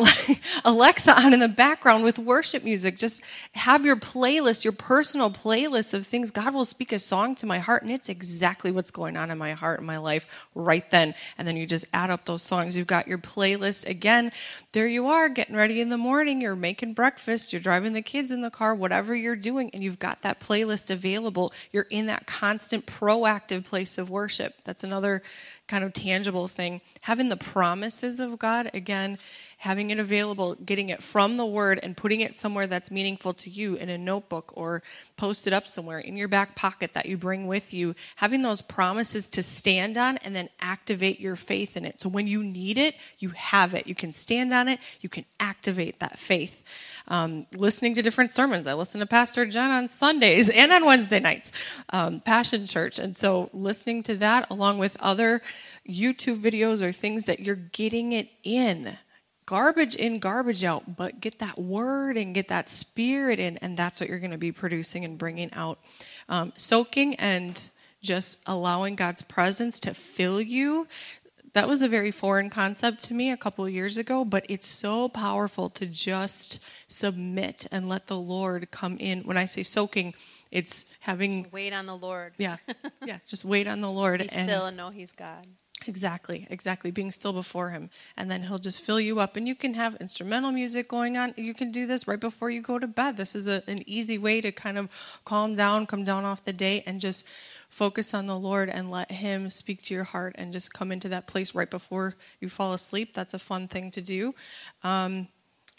alexa on in the background with worship music. Just have your playlist your personal playlist of things. God will speak a song to my heart and it's exactly what's going on in my heart and my life right then. And then you just add up those songs. You've got your playlist. Again there you are getting ready in the morning, you're making breakfast, you're driving the kids in the car, whatever you're doing, and you've got that playlist available. You're in that constant proactive place of worship. That's another kind of tangible thing. Having the promises of God, again, having it available, getting it from the Word, and putting it somewhere that's meaningful to you in a notebook or post it up somewhere in your back pocket that you bring with you. Having those promises to stand on and then activate your faith in it. So when you need it, you have it. You can stand on it, you can activate that faith. Um, listening to different sermons. I listen to Pastor John on Sundays and on Wednesday nights, um, Passion Church. And so listening to that along with other YouTube videos or things that you're getting it in garbage in, garbage out, but get that word and get that spirit in, and that's what you're going to be producing and bringing out. Um, soaking and just allowing God's presence to fill you. that was a very foreign concept to me a couple of years ago, but it's so powerful to just submit and let the Lord come in. When I say soaking, it's having Wait on the Lord. yeah, yeah, just wait on the Lord Be still and know He's God. Exactly, exactly. Being still before Him. And then He'll just fill you up. And you can have instrumental music going on. You can do this right before you go to bed. This is a, an easy way to kind of calm down, come down off the day, and just focus on the Lord and let Him speak to your heart and just come into that place right before you fall asleep. That's a fun thing to do. Um,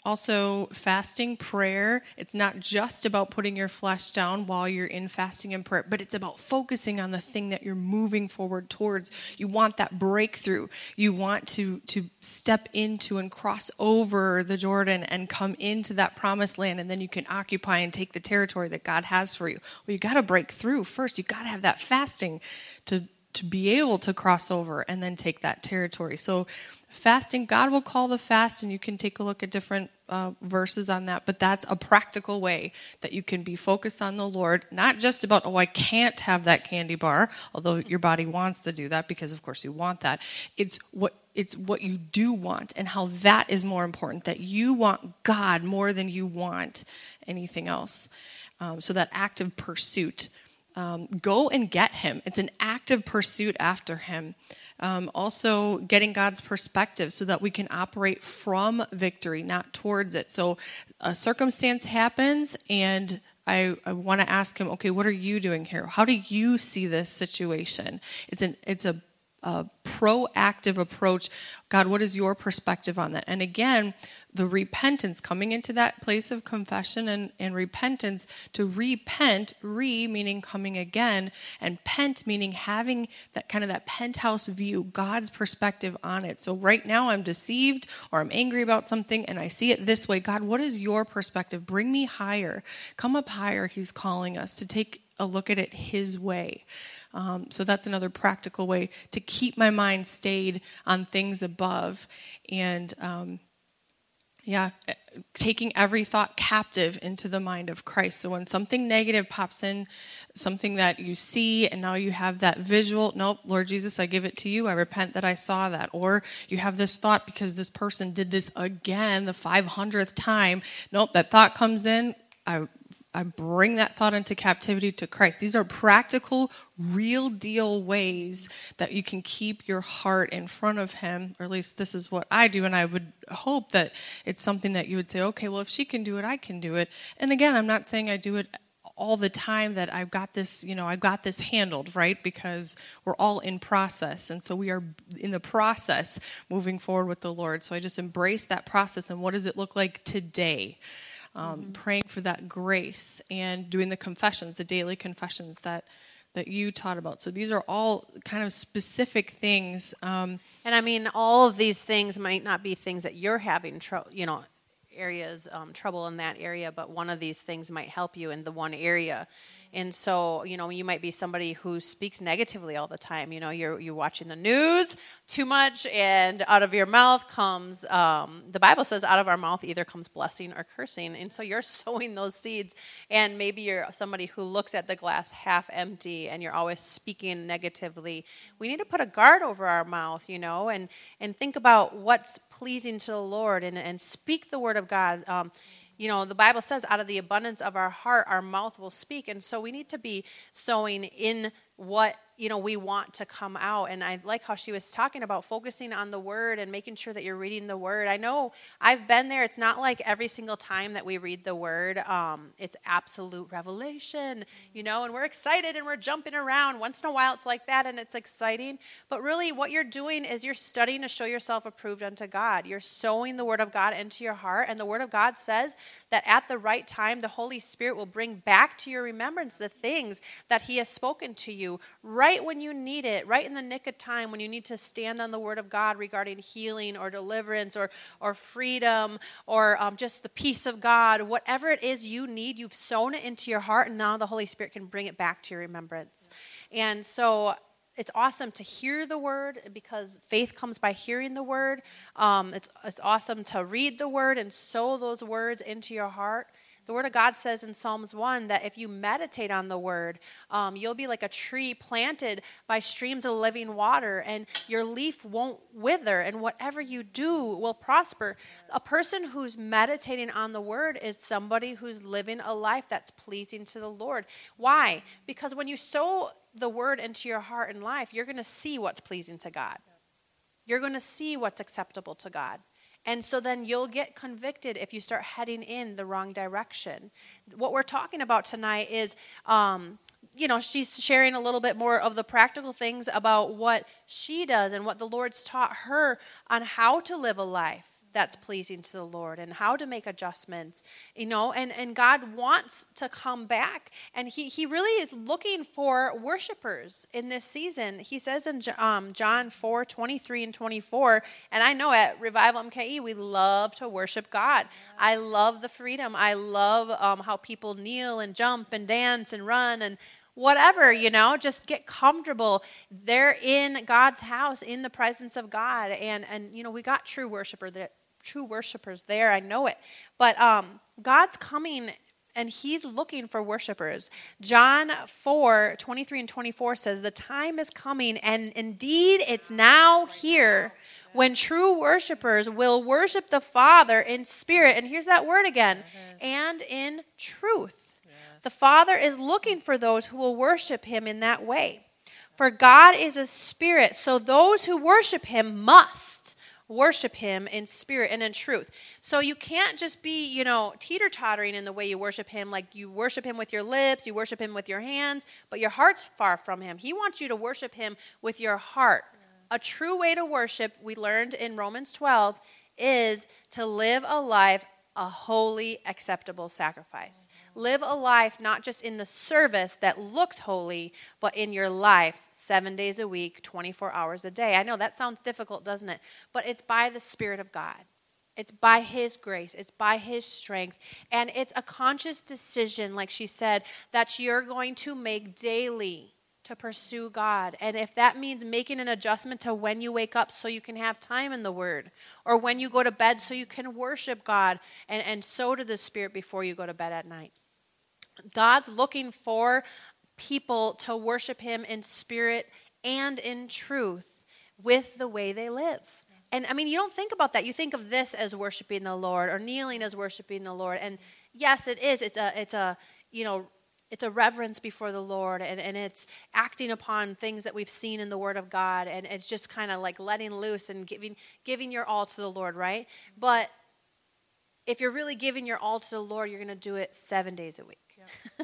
also, fasting, prayer, it's not just about putting your flesh down while you're in fasting and prayer, but it's about focusing on the thing that you're moving forward towards. You want that breakthrough. You want to, to step into and cross over the Jordan and come into that promised land, and then you can occupy and take the territory that God has for you. Well, you got to break through first. You got to have that fasting to, to be able to cross over and then take that territory. So, fasting, God will call the fast, and you can take a look at different uh, verses on that, but that's a practical way that you can be focused on the Lord, not just about, oh, I can't have that candy bar, although your body wants to do that because, of course, you want that. It's what it's what you do want and how that is more important that you want god more than you want anything else um, so that active pursuit um, go and get him it's an active pursuit after him um, also, getting God's perspective so that we can operate from victory, not towards it. So, a circumstance happens, and I, I want to ask him, okay, what are you doing here? How do you see this situation? It's an it's a, a proactive approach. God, what is your perspective on that? And again, the repentance, coming into that place of confession and, and repentance, to repent, re meaning coming again, and pent meaning having that kind of that penthouse view, God's perspective on it. So right now I'm deceived or I'm angry about something and I see it this way. God, what is your perspective? Bring me higher. Come up higher, He's calling us to take a look at it His way. Um, so that's another practical way to keep my mind stayed on things above. And um, yeah, uh, taking every thought captive into the mind of Christ. So when something negative pops in, something that you see, and now you have that visual, nope, Lord Jesus, I give it to you. I repent that I saw that. Or you have this thought because this person did this again the 500th time. Nope, that thought comes in. I I bring that thought into captivity to Christ. These are practical, real deal ways that you can keep your heart in front of Him, or at least this is what I do. And I would hope that it's something that you would say, okay, well, if she can do it, I can do it. And again, I'm not saying I do it all the time that I've got this, you know, I've got this handled, right? Because we're all in process. And so we are in the process moving forward with the Lord. So I just embrace that process. And what does it look like today? Um, mm-hmm. praying for that grace and doing the confessions, the daily confessions that that you taught about. So these are all kind of specific things. Um, and I mean, all of these things might not be things that you're having trouble, you know, areas um, trouble in that area, but one of these things might help you in the one area. And so, you know, you might be somebody who speaks negatively all the time. You know, you're, you're watching the news too much, and out of your mouth comes, um, the Bible says, out of our mouth either comes blessing or cursing. And so you're sowing those seeds. And maybe you're somebody who looks at the glass half empty and you're always speaking negatively. We need to put a guard over our mouth, you know, and, and think about what's pleasing to the Lord and, and speak the word of God. Um, you know, the Bible says, out of the abundance of our heart, our mouth will speak. And so we need to be sowing in what you know we want to come out. And i like how she was talking about focusing on the word and making sure that you're reading the word. I know i've been there. It's not like every single time that we read the word um, it's absolute revelation you know and we're excited and we're jumping around. Once in a while it's like that and it's exciting. But really what you're doing is you're studying to show yourself approved unto god. You're sowing the word of god into your heart. And the word of god says that at the right time the holy spirit will bring back to your remembrance the things that he has spoken to you. right right when you need it, right in the nick of time when you need to stand on the word of God regarding healing or deliverance or, or freedom or um, just the peace of God, whatever it is you need, you've sown it into your heart, and now the Holy Spirit can bring it back to your remembrance. And so it's awesome to hear the word because faith comes by hearing the word. Um, it's, it's awesome to read the word and sow those words into your heart The Word of God says in Psalms 1 that if you meditate on the Word, um, you'll be like a tree planted by streams of living water, and your leaf won't wither, and whatever you do will prosper. A person who's meditating on the Word is somebody who's living a life that's pleasing to the Lord. Why? Because when you sow the Word into your heart and life, you're going to see what's pleasing to God. You're going to see what's acceptable to God. And so then you'll get convicted if you start heading in the wrong direction. What we're talking about tonight is, um, you know, she's sharing a little bit more of the practical things about what she does and what the Lord's taught her on how to live a life that's pleasing to the Lord and how to make adjustments, you know, and, and God wants to come back. And he, he really is looking for worshipers in this season. He says in um, John 4 23 and 24, and I know at Revival MKE, we love to worship God. I love the freedom. I love um, how people kneel and jump and dance and run and whatever, you know, just get comfortable. They're in God's house, in the presence of God. And, and you know, we got true worshiper that true worshipers there. I know it. But um, God's coming and he's looking for worshipers. John 4 23 and 24 says, The time is coming, and indeed it's now here when true worshipers will worship the Father in spirit. And here's that word again and in truth. The Father is looking for those who will worship him in that way. For God is a spirit, so those who worship him must worship him in spirit and in truth. So you can't just be, you know, teeter tottering in the way you worship him. Like you worship him with your lips, you worship him with your hands, but your heart's far from him. He wants you to worship him with your heart. A true way to worship, we learned in Romans 12, is to live a life a holy, acceptable sacrifice. Live a life not just in the service that looks holy, but in your life, seven days a week, 24 hours a day. I know that sounds difficult, doesn't it? But it's by the Spirit of God. It's by His grace, it's by His strength. And it's a conscious decision, like she said, that you're going to make daily to pursue God. And if that means making an adjustment to when you wake up so you can have time in the Word, or when you go to bed so you can worship God and, and sow to the Spirit before you go to bed at night. God's looking for people to worship Him in spirit and in truth with the way they live. And I mean, you don't think about that. You think of this as worshiping the Lord or kneeling as worshiping the Lord. And yes, it is. It's a, it's a, you know, it's a reverence before the Lord and, and it's acting upon things that we've seen in the Word of God and it's just kind of like letting loose and giving giving your all to the Lord, right? But if you're really giving your all to the Lord, you're to do it seven days a week.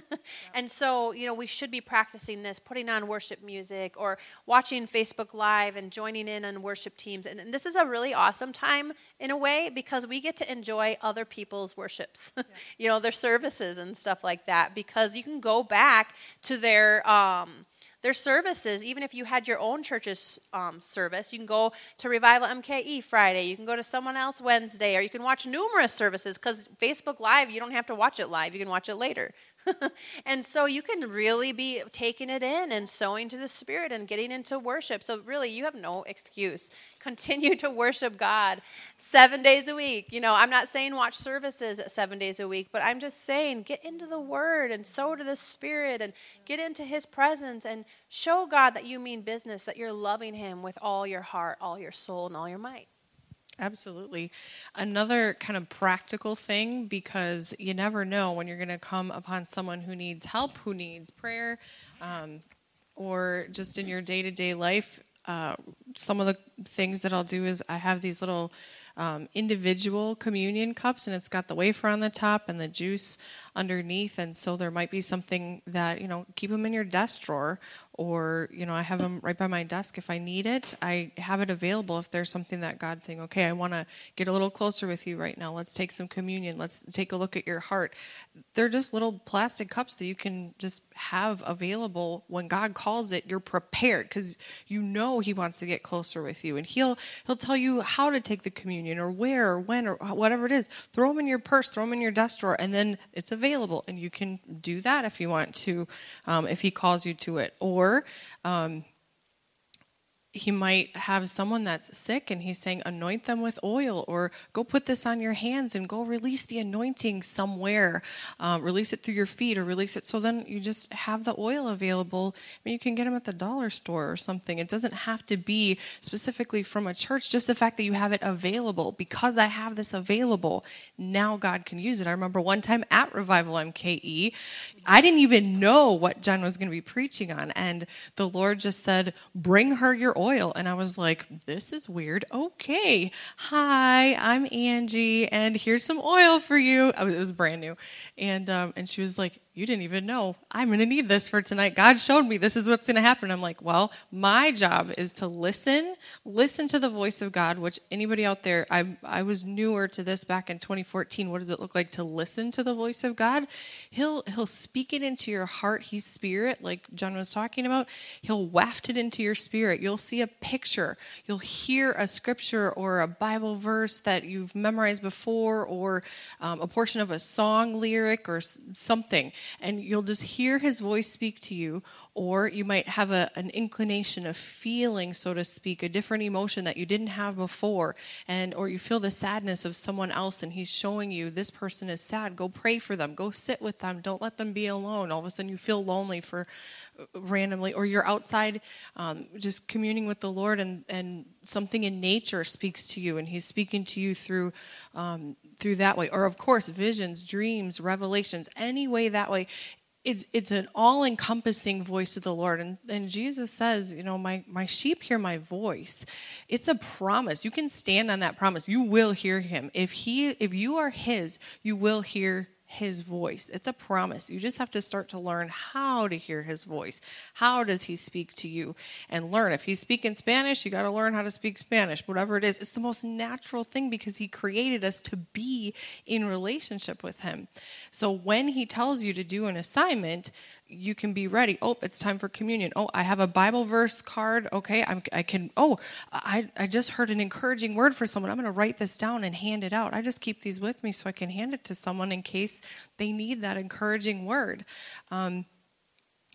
and so, you know, we should be practicing this, putting on worship music or watching Facebook Live and joining in on worship teams. And, and this is a really awesome time in a way because we get to enjoy other people's worships, you know, their services and stuff like that because you can go back to their. Um, their services, even if you had your own church's um, service, you can go to Revival MKE Friday, you can go to someone else Wednesday, or you can watch numerous services because Facebook Live, you don't have to watch it live, you can watch it later. and so you can really be taking it in and sowing to the Spirit and getting into worship. So, really, you have no excuse. Continue to worship God seven days a week. You know, I'm not saying watch services seven days a week, but I'm just saying get into the Word and sow to the Spirit and get into His presence and show God that you mean business, that you're loving Him with all your heart, all your soul, and all your might. Absolutely. Another kind of practical thing because you never know when you're going to come upon someone who needs help, who needs prayer, um, or just in your day to day life. Uh, some of the things that I'll do is I have these little um, individual communion cups, and it's got the wafer on the top and the juice underneath. And so there might be something that, you know, keep them in your desk drawer or you know i have them right by my desk. If i need it i have it available if there's something that god's saying okay i want to get a little closer with you right now. Let's take some communion. Let's take a look at your heart. They're just little plastic cups that you can just have available when god calls it you're prepared because you know he wants to get closer with you and he'll he'll tell you how to take the communion or where or when or whatever it is. Throw them in your purse throw them in your desk drawer and then it's available and you can do that if you want to um, if he calls you to it. Or um, he might have someone that's sick and he's saying anoint them with oil or go put this on your hands and go release the anointing somewhere. Uh, release it through your feet or release it. So then you just have the oil available I mean, you can get them at the dollar store or something. It doesn't have to be specifically from a church just the fact that you have it available. Because i have this available now god can use it. I remember one time at revival mke i didn't even know what jen was going to be preaching on. And the lord just said bring her your oil. And I was like, this is weird. Okay. Hi, I'm Angie, and here's some oil for you. It was brand new. And, um, and she was like, you didn't even know I'm going to need this for tonight. God showed me this is what's going to happen. I'm like, well, my job is to listen, listen to the voice of God, which anybody out there, I, I was newer to this back in 2014. What does it look like to listen to the voice of God? He'll, he'll speak it into your heart. He's spirit, like John was talking about. He'll waft it into your spirit. You'll see a picture. You'll hear a scripture or a Bible verse that you've memorized before or um, a portion of a song lyric or something and you'll just hear his voice speak to you, or you might have a, an inclination of feeling, so to speak, a different emotion that you didn't have before, and or you feel the sadness of someone else, and he's showing you this person is sad. Go pray for them. Go sit with them. Don't let them be alone. All of a sudden, you feel lonely for uh, randomly, or you're outside um, just communing with the Lord, and and something in nature speaks to you, and He's speaking to you through um, through that way. Or, of course, visions, dreams, revelations, any way that way. It's, it's an all encompassing voice of the Lord. And, and Jesus says, You know, my, my sheep hear my voice. It's a promise. You can stand on that promise. You will hear him. If, he, if you are his, you will hear his voice. It's a promise. You just have to start to learn how to hear his voice. How does he speak to you? And learn. If he's speaking Spanish, you got to learn how to speak Spanish, whatever it is. It's the most natural thing because he created us to be in relationship with him. So when he tells you to do an assignment, you can be ready. Oh, it's time for communion. Oh, I have a Bible verse card. Okay, I'm, i can. Oh, I, I just heard an encouraging word for someone. I'm going to write this down and hand it out. I just keep these with me so I can hand it to someone in case they need that encouraging word. Um,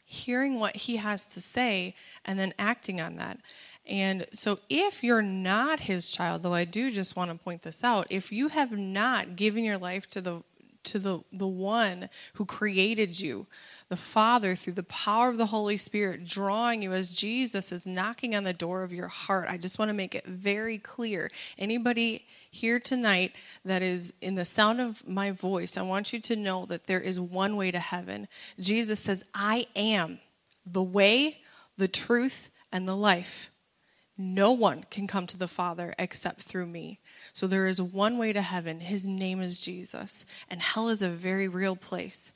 hearing what he has to say and then acting on that. And so, if you're not his child, though I do just want to point this out, if you have not given your life to the to the, the one who created you, the Father, through the power of the Holy Spirit, drawing you as Jesus is knocking on the door of your heart. I just want to make it very clear. Anybody here tonight that is in the sound of my voice, I want you to know that there is one way to heaven. Jesus says, I am the way, the truth, and the life. No one can come to the Father except through me. So there is one way to heaven. His name is Jesus. And hell is a very real place.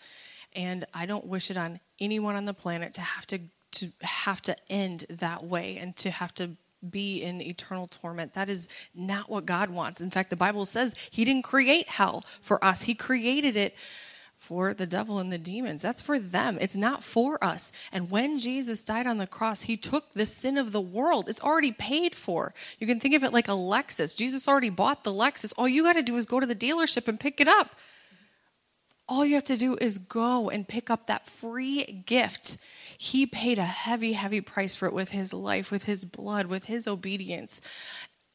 And I don't wish it on anyone on the planet to have to to have to end that way and to have to be in eternal torment. That is not what God wants. In fact, the Bible says He didn't create hell for us, He created it for the devil and the demons. That's for them. It's not for us. And when Jesus died on the cross, he took the sin of the world. It's already paid for. You can think of it like a Lexus. Jesus already bought the Lexus. All you got to do is go to the dealership and pick it up. All you have to do is go and pick up that free gift. He paid a heavy, heavy price for it with his life, with his blood, with his obedience,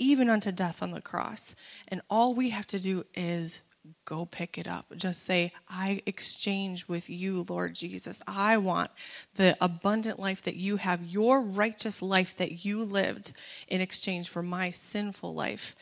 even unto death on the cross. And all we have to do is go pick it up. Just say, I exchange with you, Lord Jesus. I want the abundant life that you have, your righteous life that you lived in exchange for my sinful life.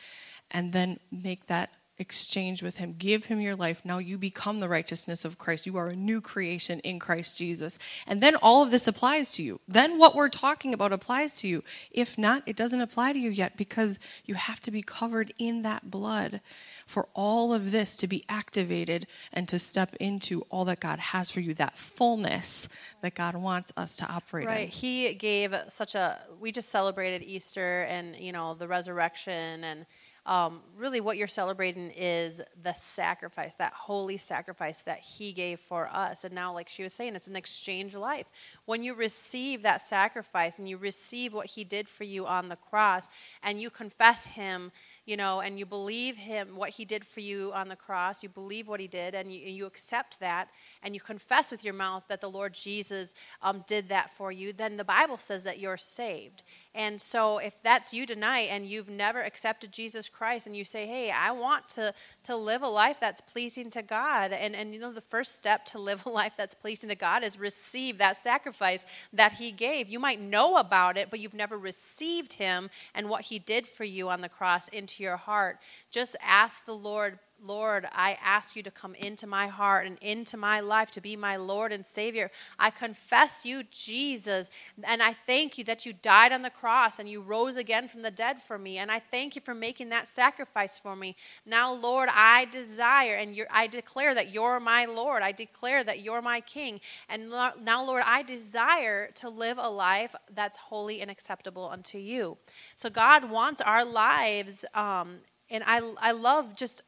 And then make that exchange with him. Give him your life. Now you become the righteousness of Christ. You are a new creation in Christ Jesus. And then all of this applies to you. Then what we're talking about applies to you. If not, it doesn't apply to you yet because you have to be covered in that blood for all of this to be activated and to step into all that God has for you, that fullness that God wants us to operate right. in. He gave such a, we just celebrated Easter and, you know, the resurrection and, um, really what you're celebrating is the sacrifice, that holy sacrifice that He gave for us. And now, like she was saying, it's an exchange life. When you receive that sacrifice and you receive what He did for you on the cross and you confess Him you know, and you believe him, what he did for you on the cross, you believe what he did, and you, you accept that, and you confess with your mouth that the Lord Jesus um, did that for you, then the Bible says that you're saved. And so, if that's you tonight and you've never accepted Jesus Christ and you say, Hey, I want to, to live a life that's pleasing to God, and, and you know, the first step to live a life that's pleasing to God is receive that sacrifice that He gave. You might know about it, but you've never received Him and what He did for you on the cross into your heart. Just ask the Lord, Lord, I ask you to come into my heart and into my life to be my Lord and Savior. I confess you, Jesus, and I thank you that you died on the cross and you rose again from the dead for me. And I thank you for making that sacrifice for me. Now, Lord, I desire and I declare that you're my Lord. I declare that you're my King. And now, Lord, I desire to live a life that's holy and acceptable unto you. So, God wants our lives. Um, and I, I love just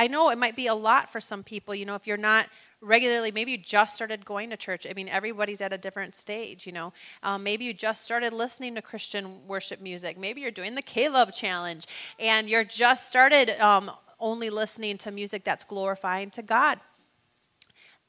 I know it might be a lot for some people, you know, if you're not regularly, maybe you just started going to church. I mean, everybody's at a different stage, you know. Um, maybe you just started listening to Christian worship music. Maybe you're doing the Caleb challenge and you're just started um, only listening to music that's glorifying to God.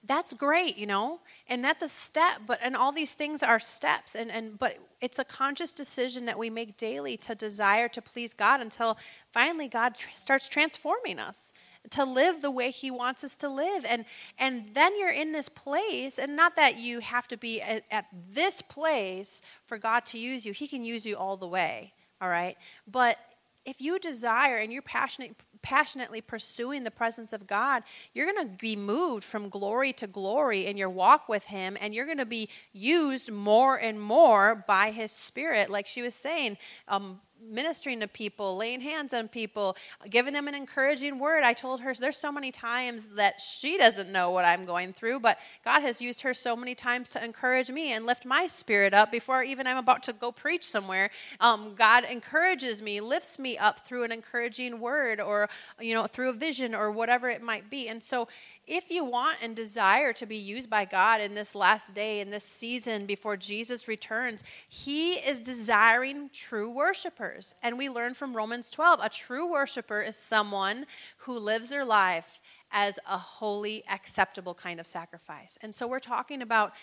That's great, you know, and that's a step, but and all these things are steps, and, and but it's a conscious decision that we make daily to desire to please God until finally God tr- starts transforming us to live the way he wants us to live. And and then you're in this place and not that you have to be at, at, this place for god to use you. He can use you all the way all right? But if you desire and you're passionate passionately pursuing the presence of God, you're going to be moved from glory to glory in your walk with Him, and you're going to be used more and more by His Spirit. Like she was saying, um, ministering to people, laying hands on people, giving them an encouraging word. I told her there's so many times that she doesn't know what I'm going through, but God has used her so many times to encourage me and lift my spirit up before even I'm about to go preach somewhere. Um, God encourages me, lifts me up through an encouraging word or, you know, through a vision or whatever it might be. And so if you want and desire to be used by God in this last day, in this season before Jesus returns, He is desiring true worshipers. And we learn from Romans 12 a true worshiper is someone who lives their life as a holy, acceptable kind of sacrifice. And so we're talking about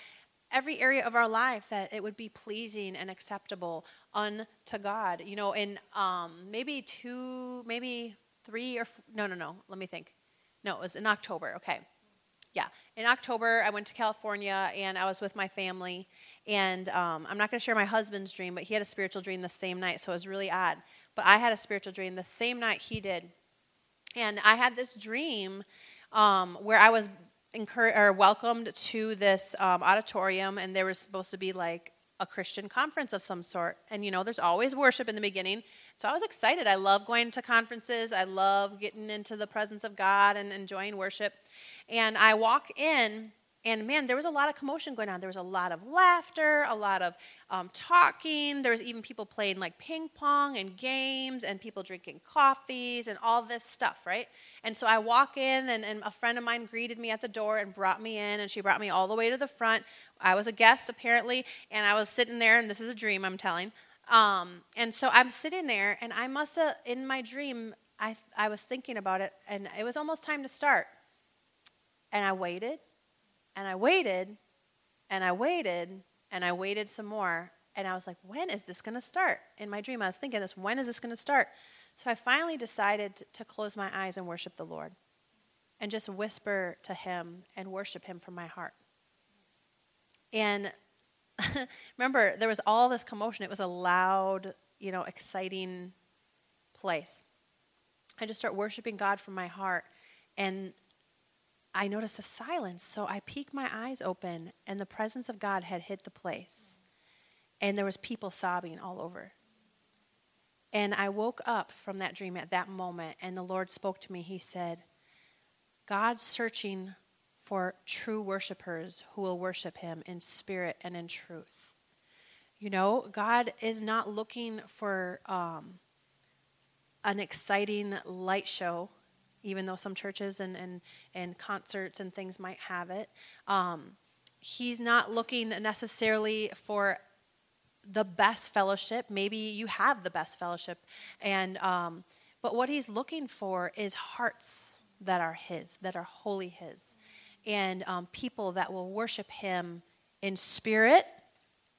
every area of our life that it would be pleasing and acceptable unto God. You know, in um, maybe two, maybe three or, no, no, no, let me think. No, it was in October. Okay. Yeah. In October, I went to California and I was with my family. And um, I'm not going to share my husband's dream, but he had a spiritual dream the same night, so it was really odd. But I had a spiritual dream the same night he did. And I had this dream um, where I was incur- or welcomed to this um, auditorium, and there was supposed to be like a Christian conference of some sort. And you know, there's always worship in the beginning. So I was excited. I love going to conferences. I love getting into the presence of God and enjoying worship. And I walk in, and man, there was a lot of commotion going on. There was a lot of laughter, a lot of um, talking. There was even people playing like ping pong and games, and people drinking coffees and all this stuff, right? And so I walk in, and, and a friend of mine greeted me at the door and brought me in, and she brought me all the way to the front. I was a guest, apparently, and I was sitting there, and this is a dream I'm telling. Um, and so I'm sitting there, and I must have, in my dream, I, I was thinking about it, and it was almost time to start. And I waited, and I waited, and I waited, and I waited some more. And I was like, when is this going to start? In my dream, I was thinking this, when is this going to start? So I finally decided to, to close my eyes and worship the Lord and just whisper to Him and worship Him from my heart. And remember, there was all this commotion. It was a loud, you know, exciting place. I just start worshiping God from my heart, and I noticed a silence. So I peeked my eyes open, and the presence of God had hit the place, and there was people sobbing all over. And I woke up from that dream at that moment, and the Lord spoke to me. He said, God's searching for true worshipers who will worship him in spirit and in truth. You know, God is not looking for um, an exciting light show, even though some churches and, and, and concerts and things might have it. Um, he's not looking necessarily for the best fellowship. Maybe you have the best fellowship, and um, But what he's looking for is hearts that are his, that are wholly his, and um, people that will worship him in spirit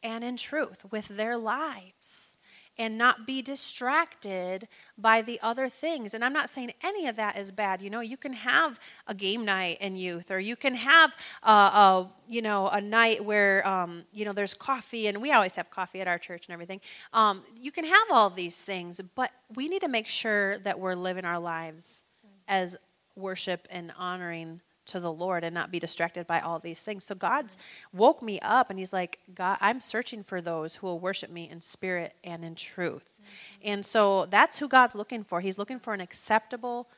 and in truth with their lives and not be distracted by the other things. And I'm not saying any of that is bad. You know, you can have a game night in youth, or you can have a, a you know a night where um, you know there's coffee, and we always have coffee at our church and everything. Um, you can have all these things, but we need to make sure that we're living our lives as worship and honoring to the Lord and not be distracted by all these things. So God's woke me up and he's like, God, I'm searching for those who will worship me in spirit and in truth. Mm-hmm. And so that's who God's looking for. He's looking for an acceptable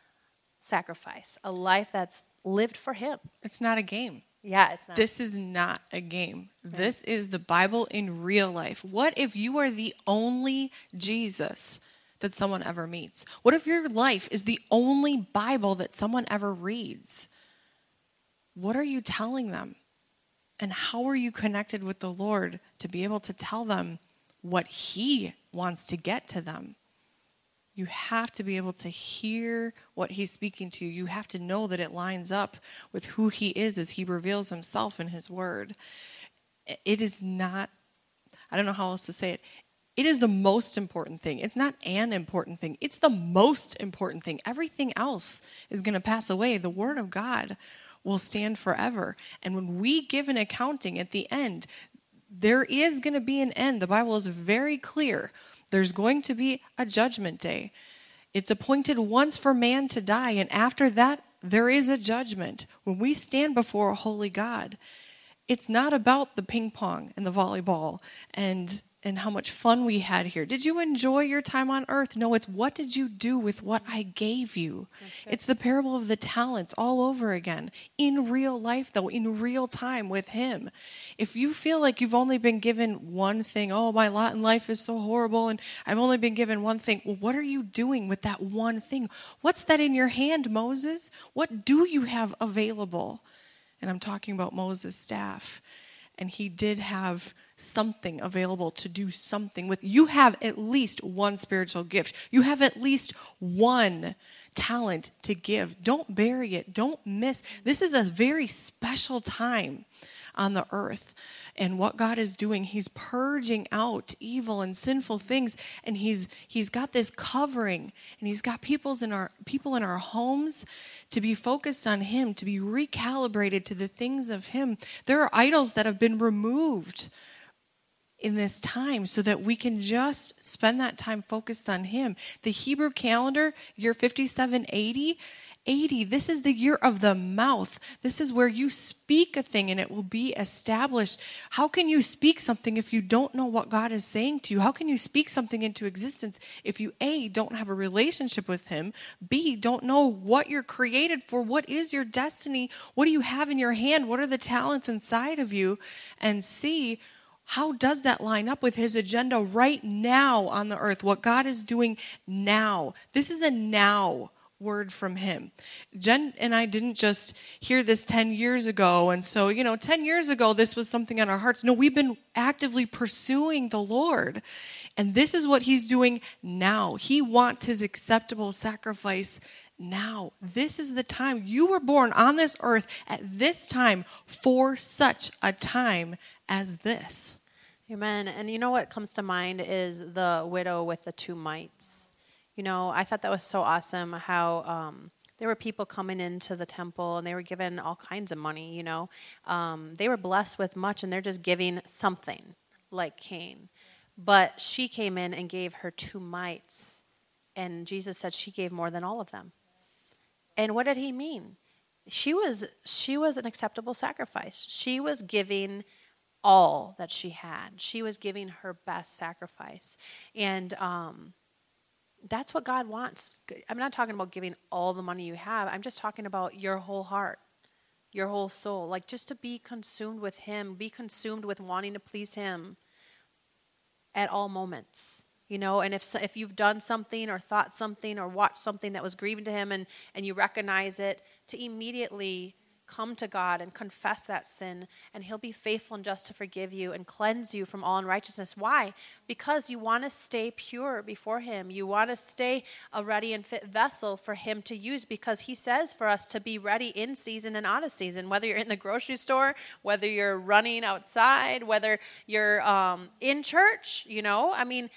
sacrifice, a life that's lived for him. It's not a game. Yeah, it's not. This is not a game. This is the Bible in real life. What if you are the only Jesus that someone ever meets? What if your life is the only Bible that someone ever reads? What are you telling them? And how are you connected with the Lord to be able to tell them what He wants to get to them? You have to be able to hear what He's speaking to you. You have to know that it lines up with who He is as He reveals Himself in His Word. It is not, I don't know how else to say it. It is the most important thing. It's not an important thing, it's the most important thing. Everything else is going to pass away. The Word of God will stand forever. And when we give an accounting at the end, there is going to be an end. The Bible is very clear. There's going to be a judgment day. It's appointed once for man to die, and after that, there is a judgment. When we stand before a holy God, it's not about the ping pong and the volleyball and and how much fun we had here. Did you enjoy your time on earth? No, it's what did you do with what I gave you? It's the parable of the talents all over again. In real life, though, in real time with Him. If you feel like you've only been given one thing, oh, my lot in life is so horrible and I've only been given one thing, well, what are you doing with that one thing? What's that in your hand, Moses? What do you have available? And I'm talking about Moses' staff. And he did have something available to do something with. You have at least one spiritual gift. You have at least one talent to give. Don't bury it. Don't miss. This is a very special time on the earth. And what God is doing, He's purging out evil and sinful things, and He's He's got this covering, and He's got people's in our people in our homes to be focused on Him, to be recalibrated to the things of Him. There are idols that have been removed in this time so that we can just spend that time focused on Him. The Hebrew calendar, year 5780, 80, this is the year of the mouth. This is where you speak a thing and it will be established. How can you speak something if you don't know what God is saying to you? How can you speak something into existence if you, A, don't have a relationship with Him, B, don't know what you're created for? What is your destiny? What do you have in your hand? What are the talents inside of you? And C, how does that line up with his agenda right now on the earth? What God is doing now. This is a now word from him. Jen and I didn't just hear this 10 years ago. And so, you know, 10 years ago, this was something on our hearts. No, we've been actively pursuing the Lord. And this is what he's doing now. He wants his acceptable sacrifice now. This is the time. You were born on this earth at this time for such a time as this. Amen. And you know what comes to mind is the widow with the two mites. You know, I thought that was so awesome how um, there were people coming into the temple and they were given all kinds of money, you know. Um, they were blessed with much and they're just giving something like Cain. But she came in and gave her two mites. And Jesus said she gave more than all of them. And what did he mean? She was she was an acceptable sacrifice. She was giving all that she had. She was giving her best sacrifice. And um, that's what God wants. I'm not talking about giving all the money you have, I'm just talking about your whole heart, your whole soul. Like just to be consumed with Him, be consumed with wanting to please Him at all moments. You know, and if, if you've done something or thought something or watched something that was grieving to him and, and you recognize it, to immediately come to God and confess that sin, and He'll be faithful and just to forgive you and cleanse you from all unrighteousness. Why? Because you want to stay pure before Him. You want to stay a ready and fit vessel for Him to use because He says for us to be ready in season and out of season, whether you're in the grocery store, whether you're running outside, whether you're um, in church, you know? I mean,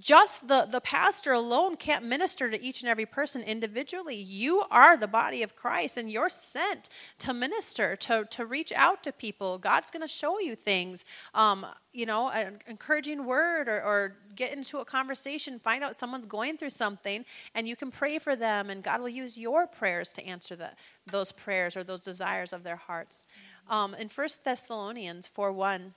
just the, the pastor alone can't minister to each and every person individually. You are the body of Christ and you're sent to minister, to, to reach out to people. God's going to show you things. Um, you know, an encouraging word or, or get into a conversation, find out someone's going through something, and you can pray for them, and God will use your prayers to answer the, those prayers or those desires of their hearts. Um, in 1 Thessalonians 4 1,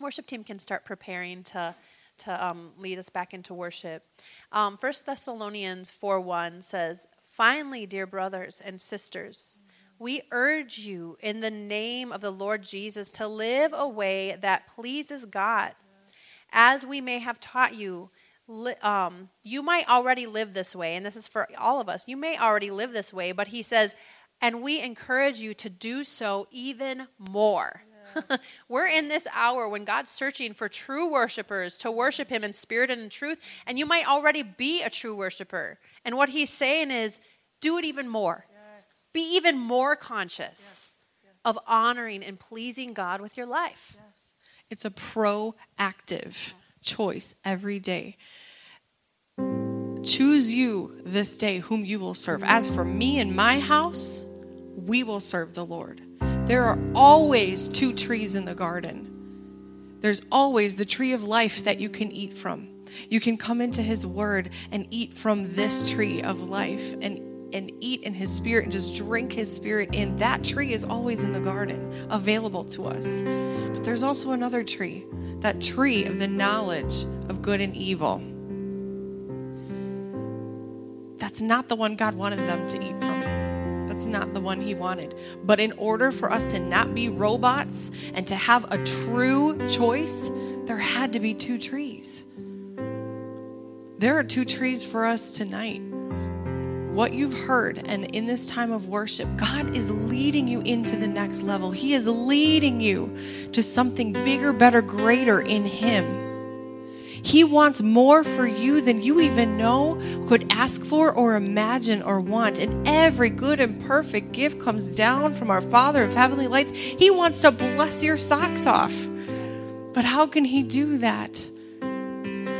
worship team can start preparing to to um, lead us back into worship. Um, 1 Thessalonians 4 1 says, Finally, dear brothers and sisters, we urge you in the name of the Lord Jesus to live a way that pleases God. As we may have taught you, um, you might already live this way, and this is for all of us. You may already live this way, but he says, and we encourage you to do so even more. We're in this hour when God's searching for true worshipers to worship Him in spirit and in truth, and you might already be a true worshiper. And what He's saying is, do it even more. Yes. Be even more conscious yes. Yes. of honoring and pleasing God with your life. It's a proactive choice every day. Choose you this day whom you will serve. As for me and my house, we will serve the Lord. There are always two trees in the garden. There's always the tree of life that you can eat from. You can come into his word and eat from this tree of life and and eat in his spirit and just drink his spirit in. That tree is always in the garden, available to us. But there's also another tree, that tree of the knowledge of good and evil. That's not the one God wanted them to eat from. That's not the one he wanted. But in order for us to not be robots and to have a true choice, there had to be two trees. There are two trees for us tonight. What you've heard, and in this time of worship, God is leading you into the next level. He is leading you to something bigger, better, greater in Him. He wants more for you than you even know, could ask for, or imagine, or want. And every good and perfect gift comes down from our Father of heavenly lights. He wants to bless your socks off. But how can He do that?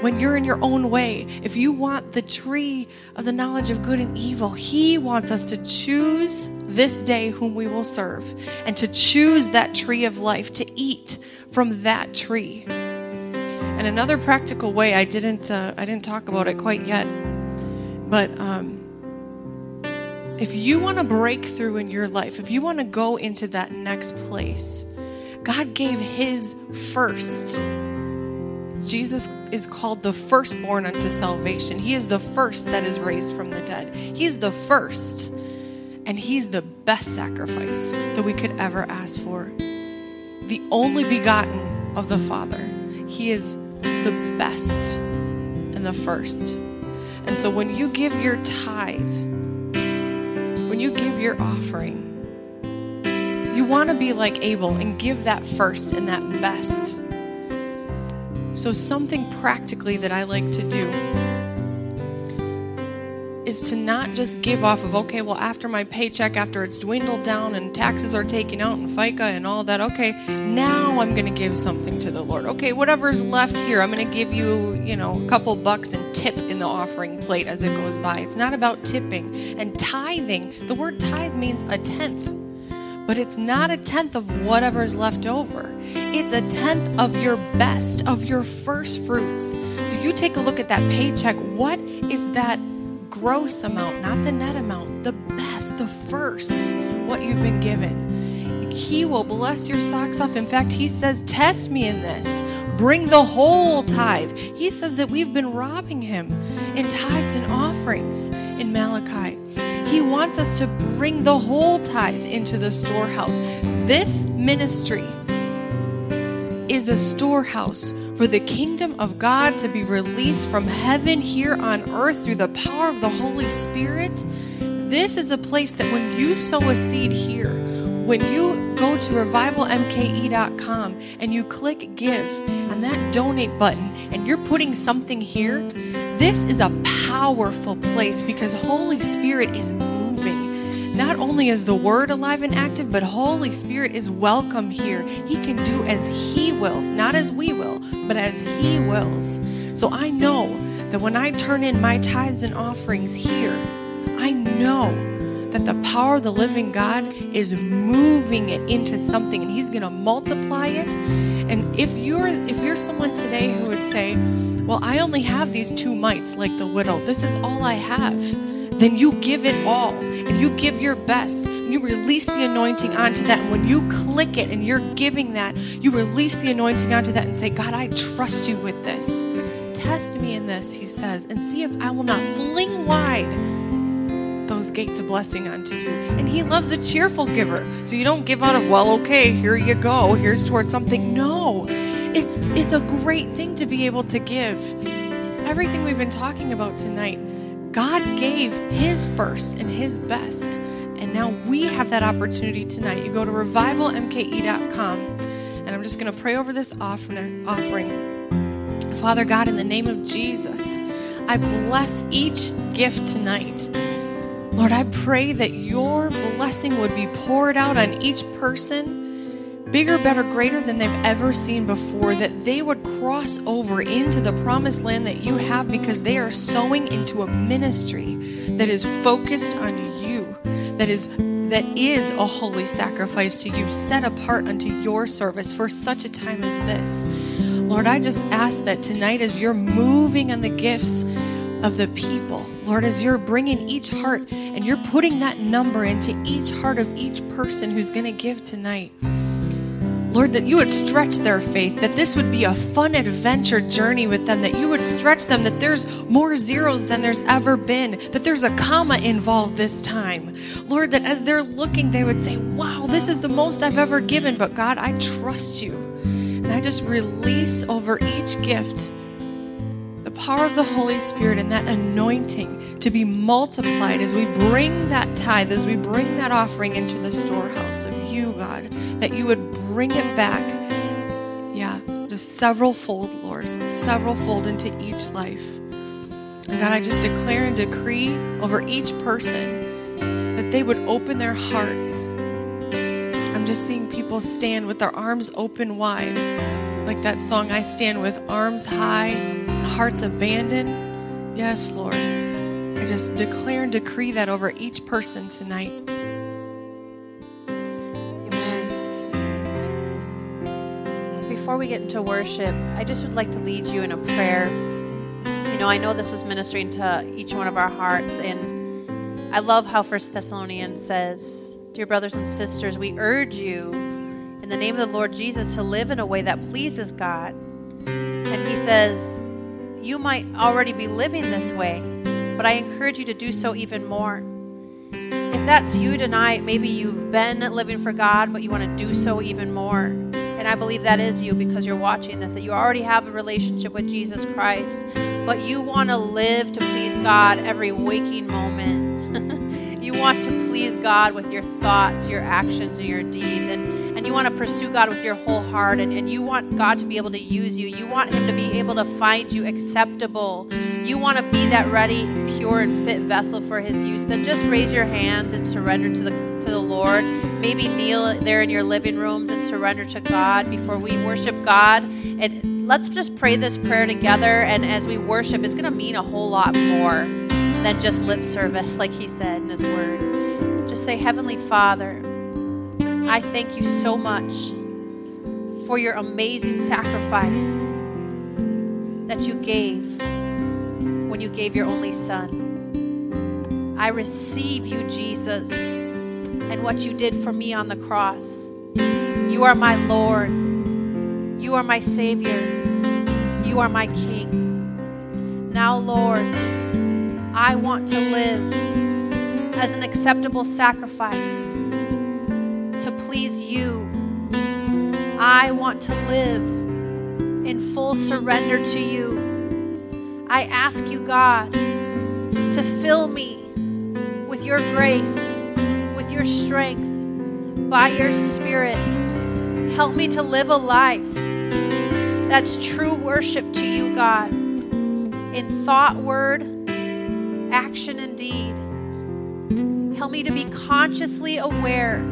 When you're in your own way, if you want the tree of the knowledge of good and evil, He wants us to choose this day whom we will serve and to choose that tree of life, to eat from that tree. And another practical way, I didn't, uh, I didn't talk about it quite yet, but um, if you want to break through in your life, if you want to go into that next place, God gave His first. Jesus is called the firstborn unto salvation. He is the first that is raised from the dead. He is the first, and He's the best sacrifice that we could ever ask for. The only begotten of the Father. He is the best and the first. And so when you give your tithe, when you give your offering, you want to be like Abel and give that first and that best. So, something practically that I like to do is to not just give off of, okay, well, after my paycheck, after it's dwindled down and taxes are taken out and FICA and all that, okay, now I'm going to give something to the Lord. Okay, whatever's left here, I'm going to give you, you know, a couple bucks and tip in the offering plate as it goes by. It's not about tipping and tithing. The word tithe means a tenth but it's not a tenth of whatever's left over. It's a tenth of your best, of your first fruits. So you take a look at that paycheck. What is that gross amount, not the net amount, the best, the first, what you've been given. He will bless your socks off. In fact, he says, Test me in this. Bring the whole tithe. He says that we've been robbing him in tithes and offerings in Malachi. He wants us to bring the whole tithe into the storehouse. This ministry is a storehouse for the kingdom of God to be released from heaven here on earth through the power of the Holy Spirit. This is a place that when you sow a seed here, when you go to revivalmke.com and you click give on that donate button and you're putting something here, this is a powerful place because Holy Spirit is. Not only is the word alive and active, but Holy Spirit is welcome here. He can do as He wills, not as we will, but as He wills. So I know that when I turn in my tithes and offerings here, I know that the power of the living God is moving it into something and he's going to multiply it. And if you're if you're someone today who would say, "Well, I only have these two mites like the widow. This is all I have." Then you give it all and you give your best. And you release the anointing onto that. And when you click it and you're giving that, you release the anointing onto that and say, God, I trust you with this. Test me in this, he says, and see if I will not fling wide those gates of blessing unto you. And he loves a cheerful giver. So you don't give out of, well, okay, here you go. Here's towards something. No. It's it's a great thing to be able to give. Everything we've been talking about tonight, God gave his first and his best. And now we have that opportunity tonight. You go to revivalmke.com and I'm just going to pray over this offering. Father God, in the name of Jesus, I bless each gift tonight. Lord, I pray that your blessing would be poured out on each person, bigger, better, greater than they've ever seen before, that they would cross over into the promised land that you have because they are sowing into a ministry that is focused on you, that is that is a holy sacrifice to you, set apart unto your service for such a time as this. Lord, I just ask that tonight, as you're moving on the gifts of the people, Lord, as you're bringing each heart and you're putting that number into each heart of each person who's going to give tonight. Lord, that you would stretch their faith, that this would be a fun adventure journey with them, that you would stretch them, that there's more zeros than there's ever been, that there's a comma involved this time. Lord, that as they're looking, they would say, Wow, this is the most I've ever given, but God, I trust you. And I just release over each gift the power of the Holy Spirit and that anointing to be multiplied as we bring that tithe, as we bring that offering into the storehouse of you, God, that you would bring it back. Yeah, just several fold, Lord, several fold into each life. And God, I just declare and decree over each person that they would open their hearts. I'm just seeing people stand with their arms open wide, like that song, I Stand with Arms High, Hearts Abandoned. Yes, Lord. I just declare and decree that over each person tonight. In Jesus' name. Before we get into worship, I just would like to lead you in a prayer. You know, I know this was ministering to each one of our hearts, and I love how First Thessalonians says, Dear brothers and sisters, we urge you in the name of the Lord Jesus to live in a way that pleases God. And he says, You might already be living this way, but I encourage you to do so even more. If that's you tonight, maybe you've been living for God, but you want to do so even more. And I believe that is you because you're watching this, that you already have a relationship with Jesus Christ, but you want to live to please God every waking moment. you want to please God with your thoughts, your actions, and your deeds. And, and you want to pursue God with your whole heart. And, and you want God to be able to use you. You want Him to be able to find you acceptable. You want to be that ready, pure, and fit vessel for His use. Then just raise your hands and surrender to the to the Lord. Maybe kneel there in your living rooms and surrender to God before we worship God. And let's just pray this prayer together. And as we worship, it's going to mean a whole lot more than just lip service, like He said in His Word. Just say, Heavenly Father, I thank you so much for your amazing sacrifice that you gave when you gave your only Son. I receive you, Jesus, and what you did for me on the cross. You are my Lord. You are my Savior. You are my King. Now, Lord, I want to live as an acceptable sacrifice to please you. I want to live in full surrender to you. I ask you, God, to fill me with your grace, with your strength, by your Spirit, help me to live a life that's true worship to you, God, in thought, word, action, and deed. Help me to be consciously aware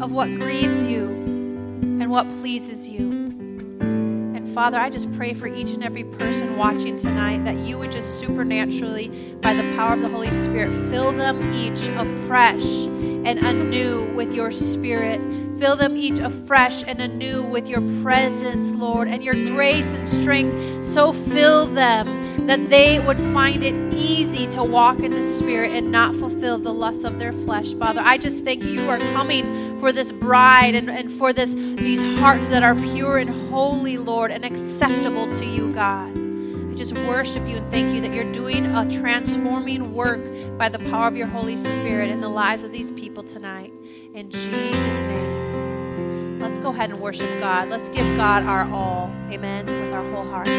of what grieves you and what pleases you. And Father, I just pray for each and every person watching tonight that you would just supernaturally, by the power of the Holy Spirit, fill them each afresh and anew with your Spirit. Fill them each afresh and anew with your presence, Lord, and your grace and strength. So fill them that they would find it easy to walk in the Spirit and not fulfill the lusts of their flesh. Father, I just thank you. You are coming for this bride and, and for this these hearts that are pure and holy, Lord, and acceptable to you, God. I just worship you and thank you that you're doing a transforming work by the power of your Holy Spirit in the lives of these people tonight. In Jesus' name. Let's go ahead and worship God. Let's give God our all. Amen. With our whole hearts.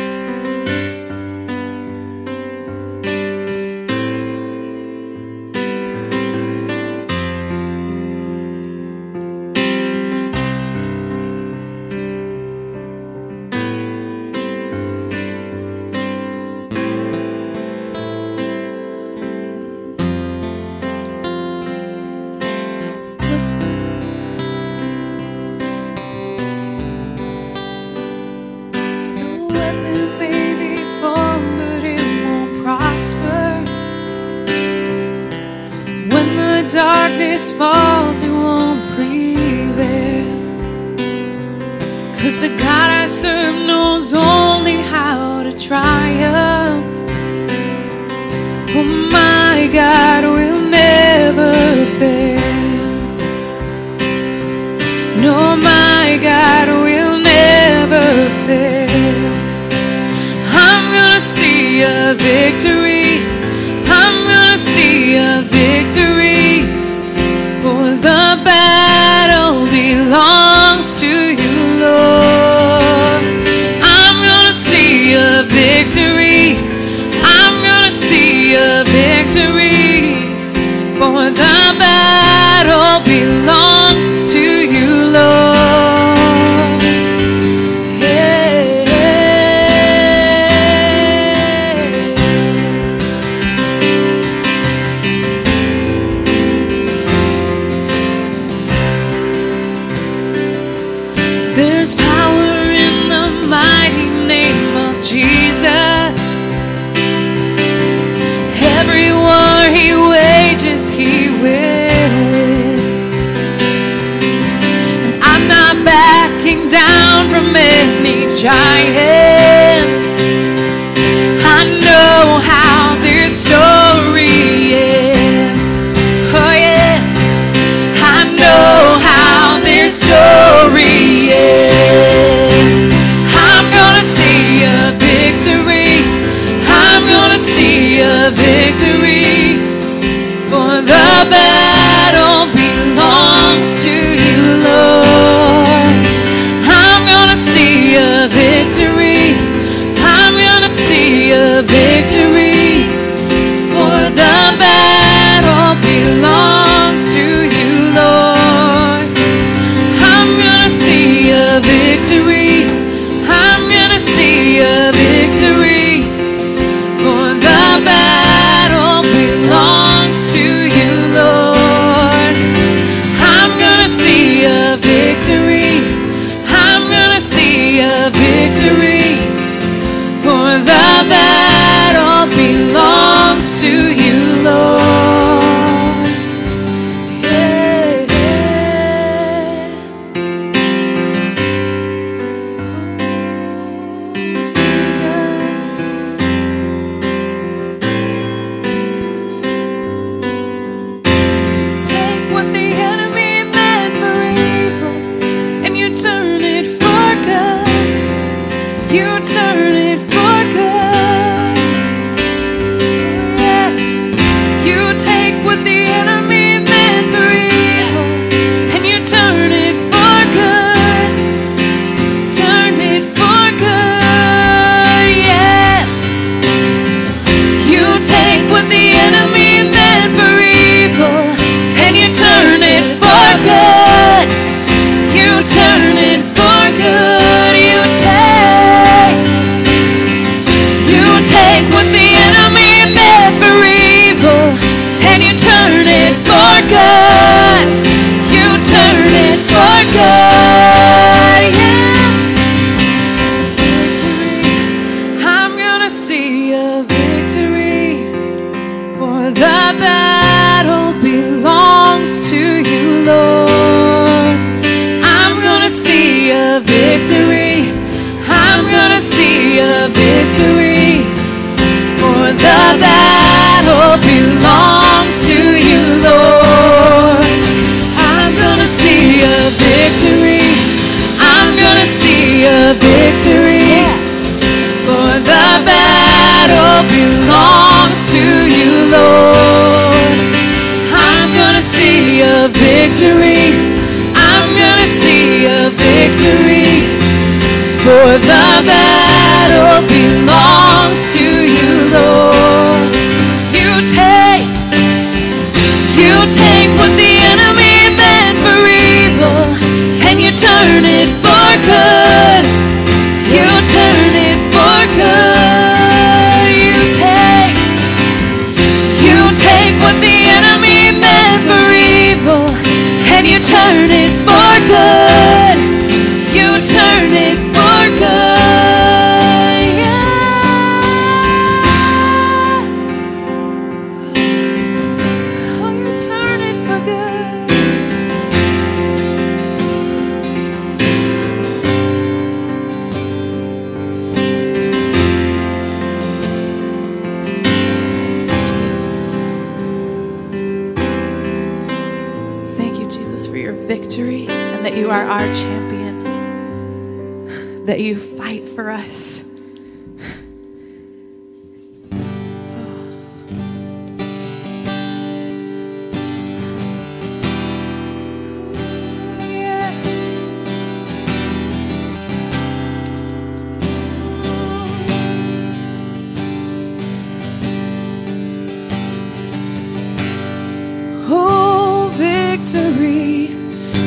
victory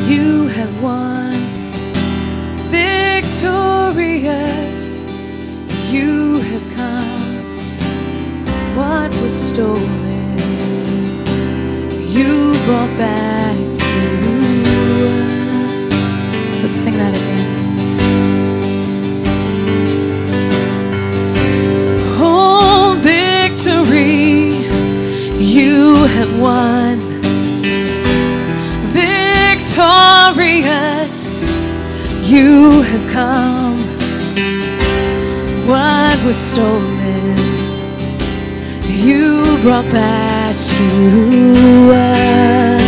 you have won. Victorious you have come. What was stolen, you brought back to us. Let's sing that again. Oh, you have won. you have come. What was stolen, you brought back to us.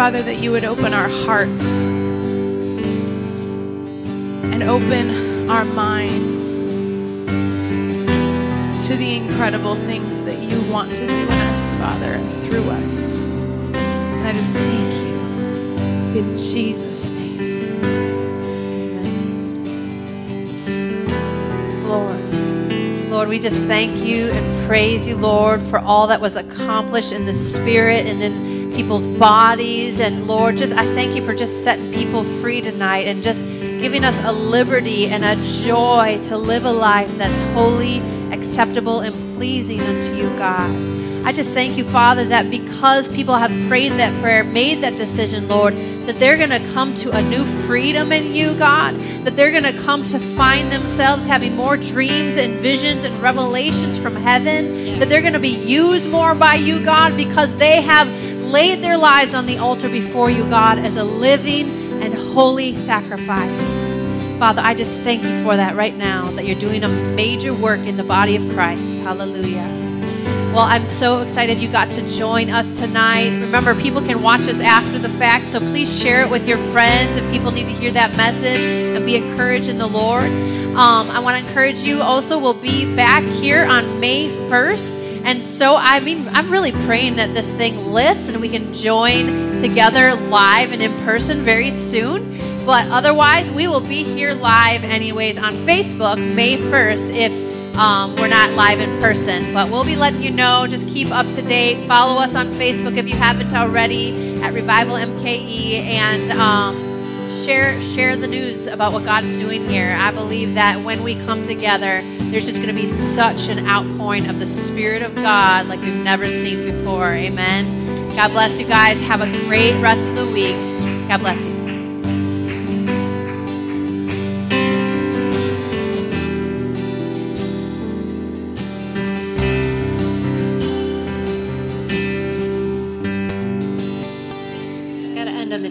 Father, that you would open our hearts and open our minds to the incredible things that you want to do in us, Father, and through us. And I just thank you. In Jesus' name. Amen. Lord. Lord, we just thank you and praise you, Lord, for all that was accomplished in the spirit and in people's bodies. And Lord, just I thank you for just setting people free tonight and just giving us a liberty and a joy to live a life that's holy, acceptable, and pleasing unto you, God. I just thank you, Father, that because people have prayed that prayer, made that decision, Lord, that they're going to come to a new freedom in you, God, that they're going to come to find themselves having more dreams and visions and revelations from heaven, that they're going to be used more by you, God, because they have laid their lives on the altar before you, God, as a living and holy sacrifice. Father, I just thank you for that right now, that you're doing a major work in the body of Christ. Hallelujah. Well, I'm so excited you got to join us tonight. Remember, people can watch us after the fact, so please share it with your friends if people need to hear that message and be encouraged in the Lord. Um, I want to encourage you also, we'll be back here on May 1st. And so, I mean, I'm really praying that this thing lifts and we can join together live and in person very soon. But otherwise, we will be here live anyways on Facebook May 1st if um, we're not live in person, but we'll be letting you know. Just keep up to date. Follow us on Facebook if you haven't already at Revival MKE, and um, share share the news about what God's doing here. I believe that when we come together, there's just going to be such an outpouring of the Spirit of God like we've never seen before. Amen. God bless you guys. Have a great rest of the week. God bless you.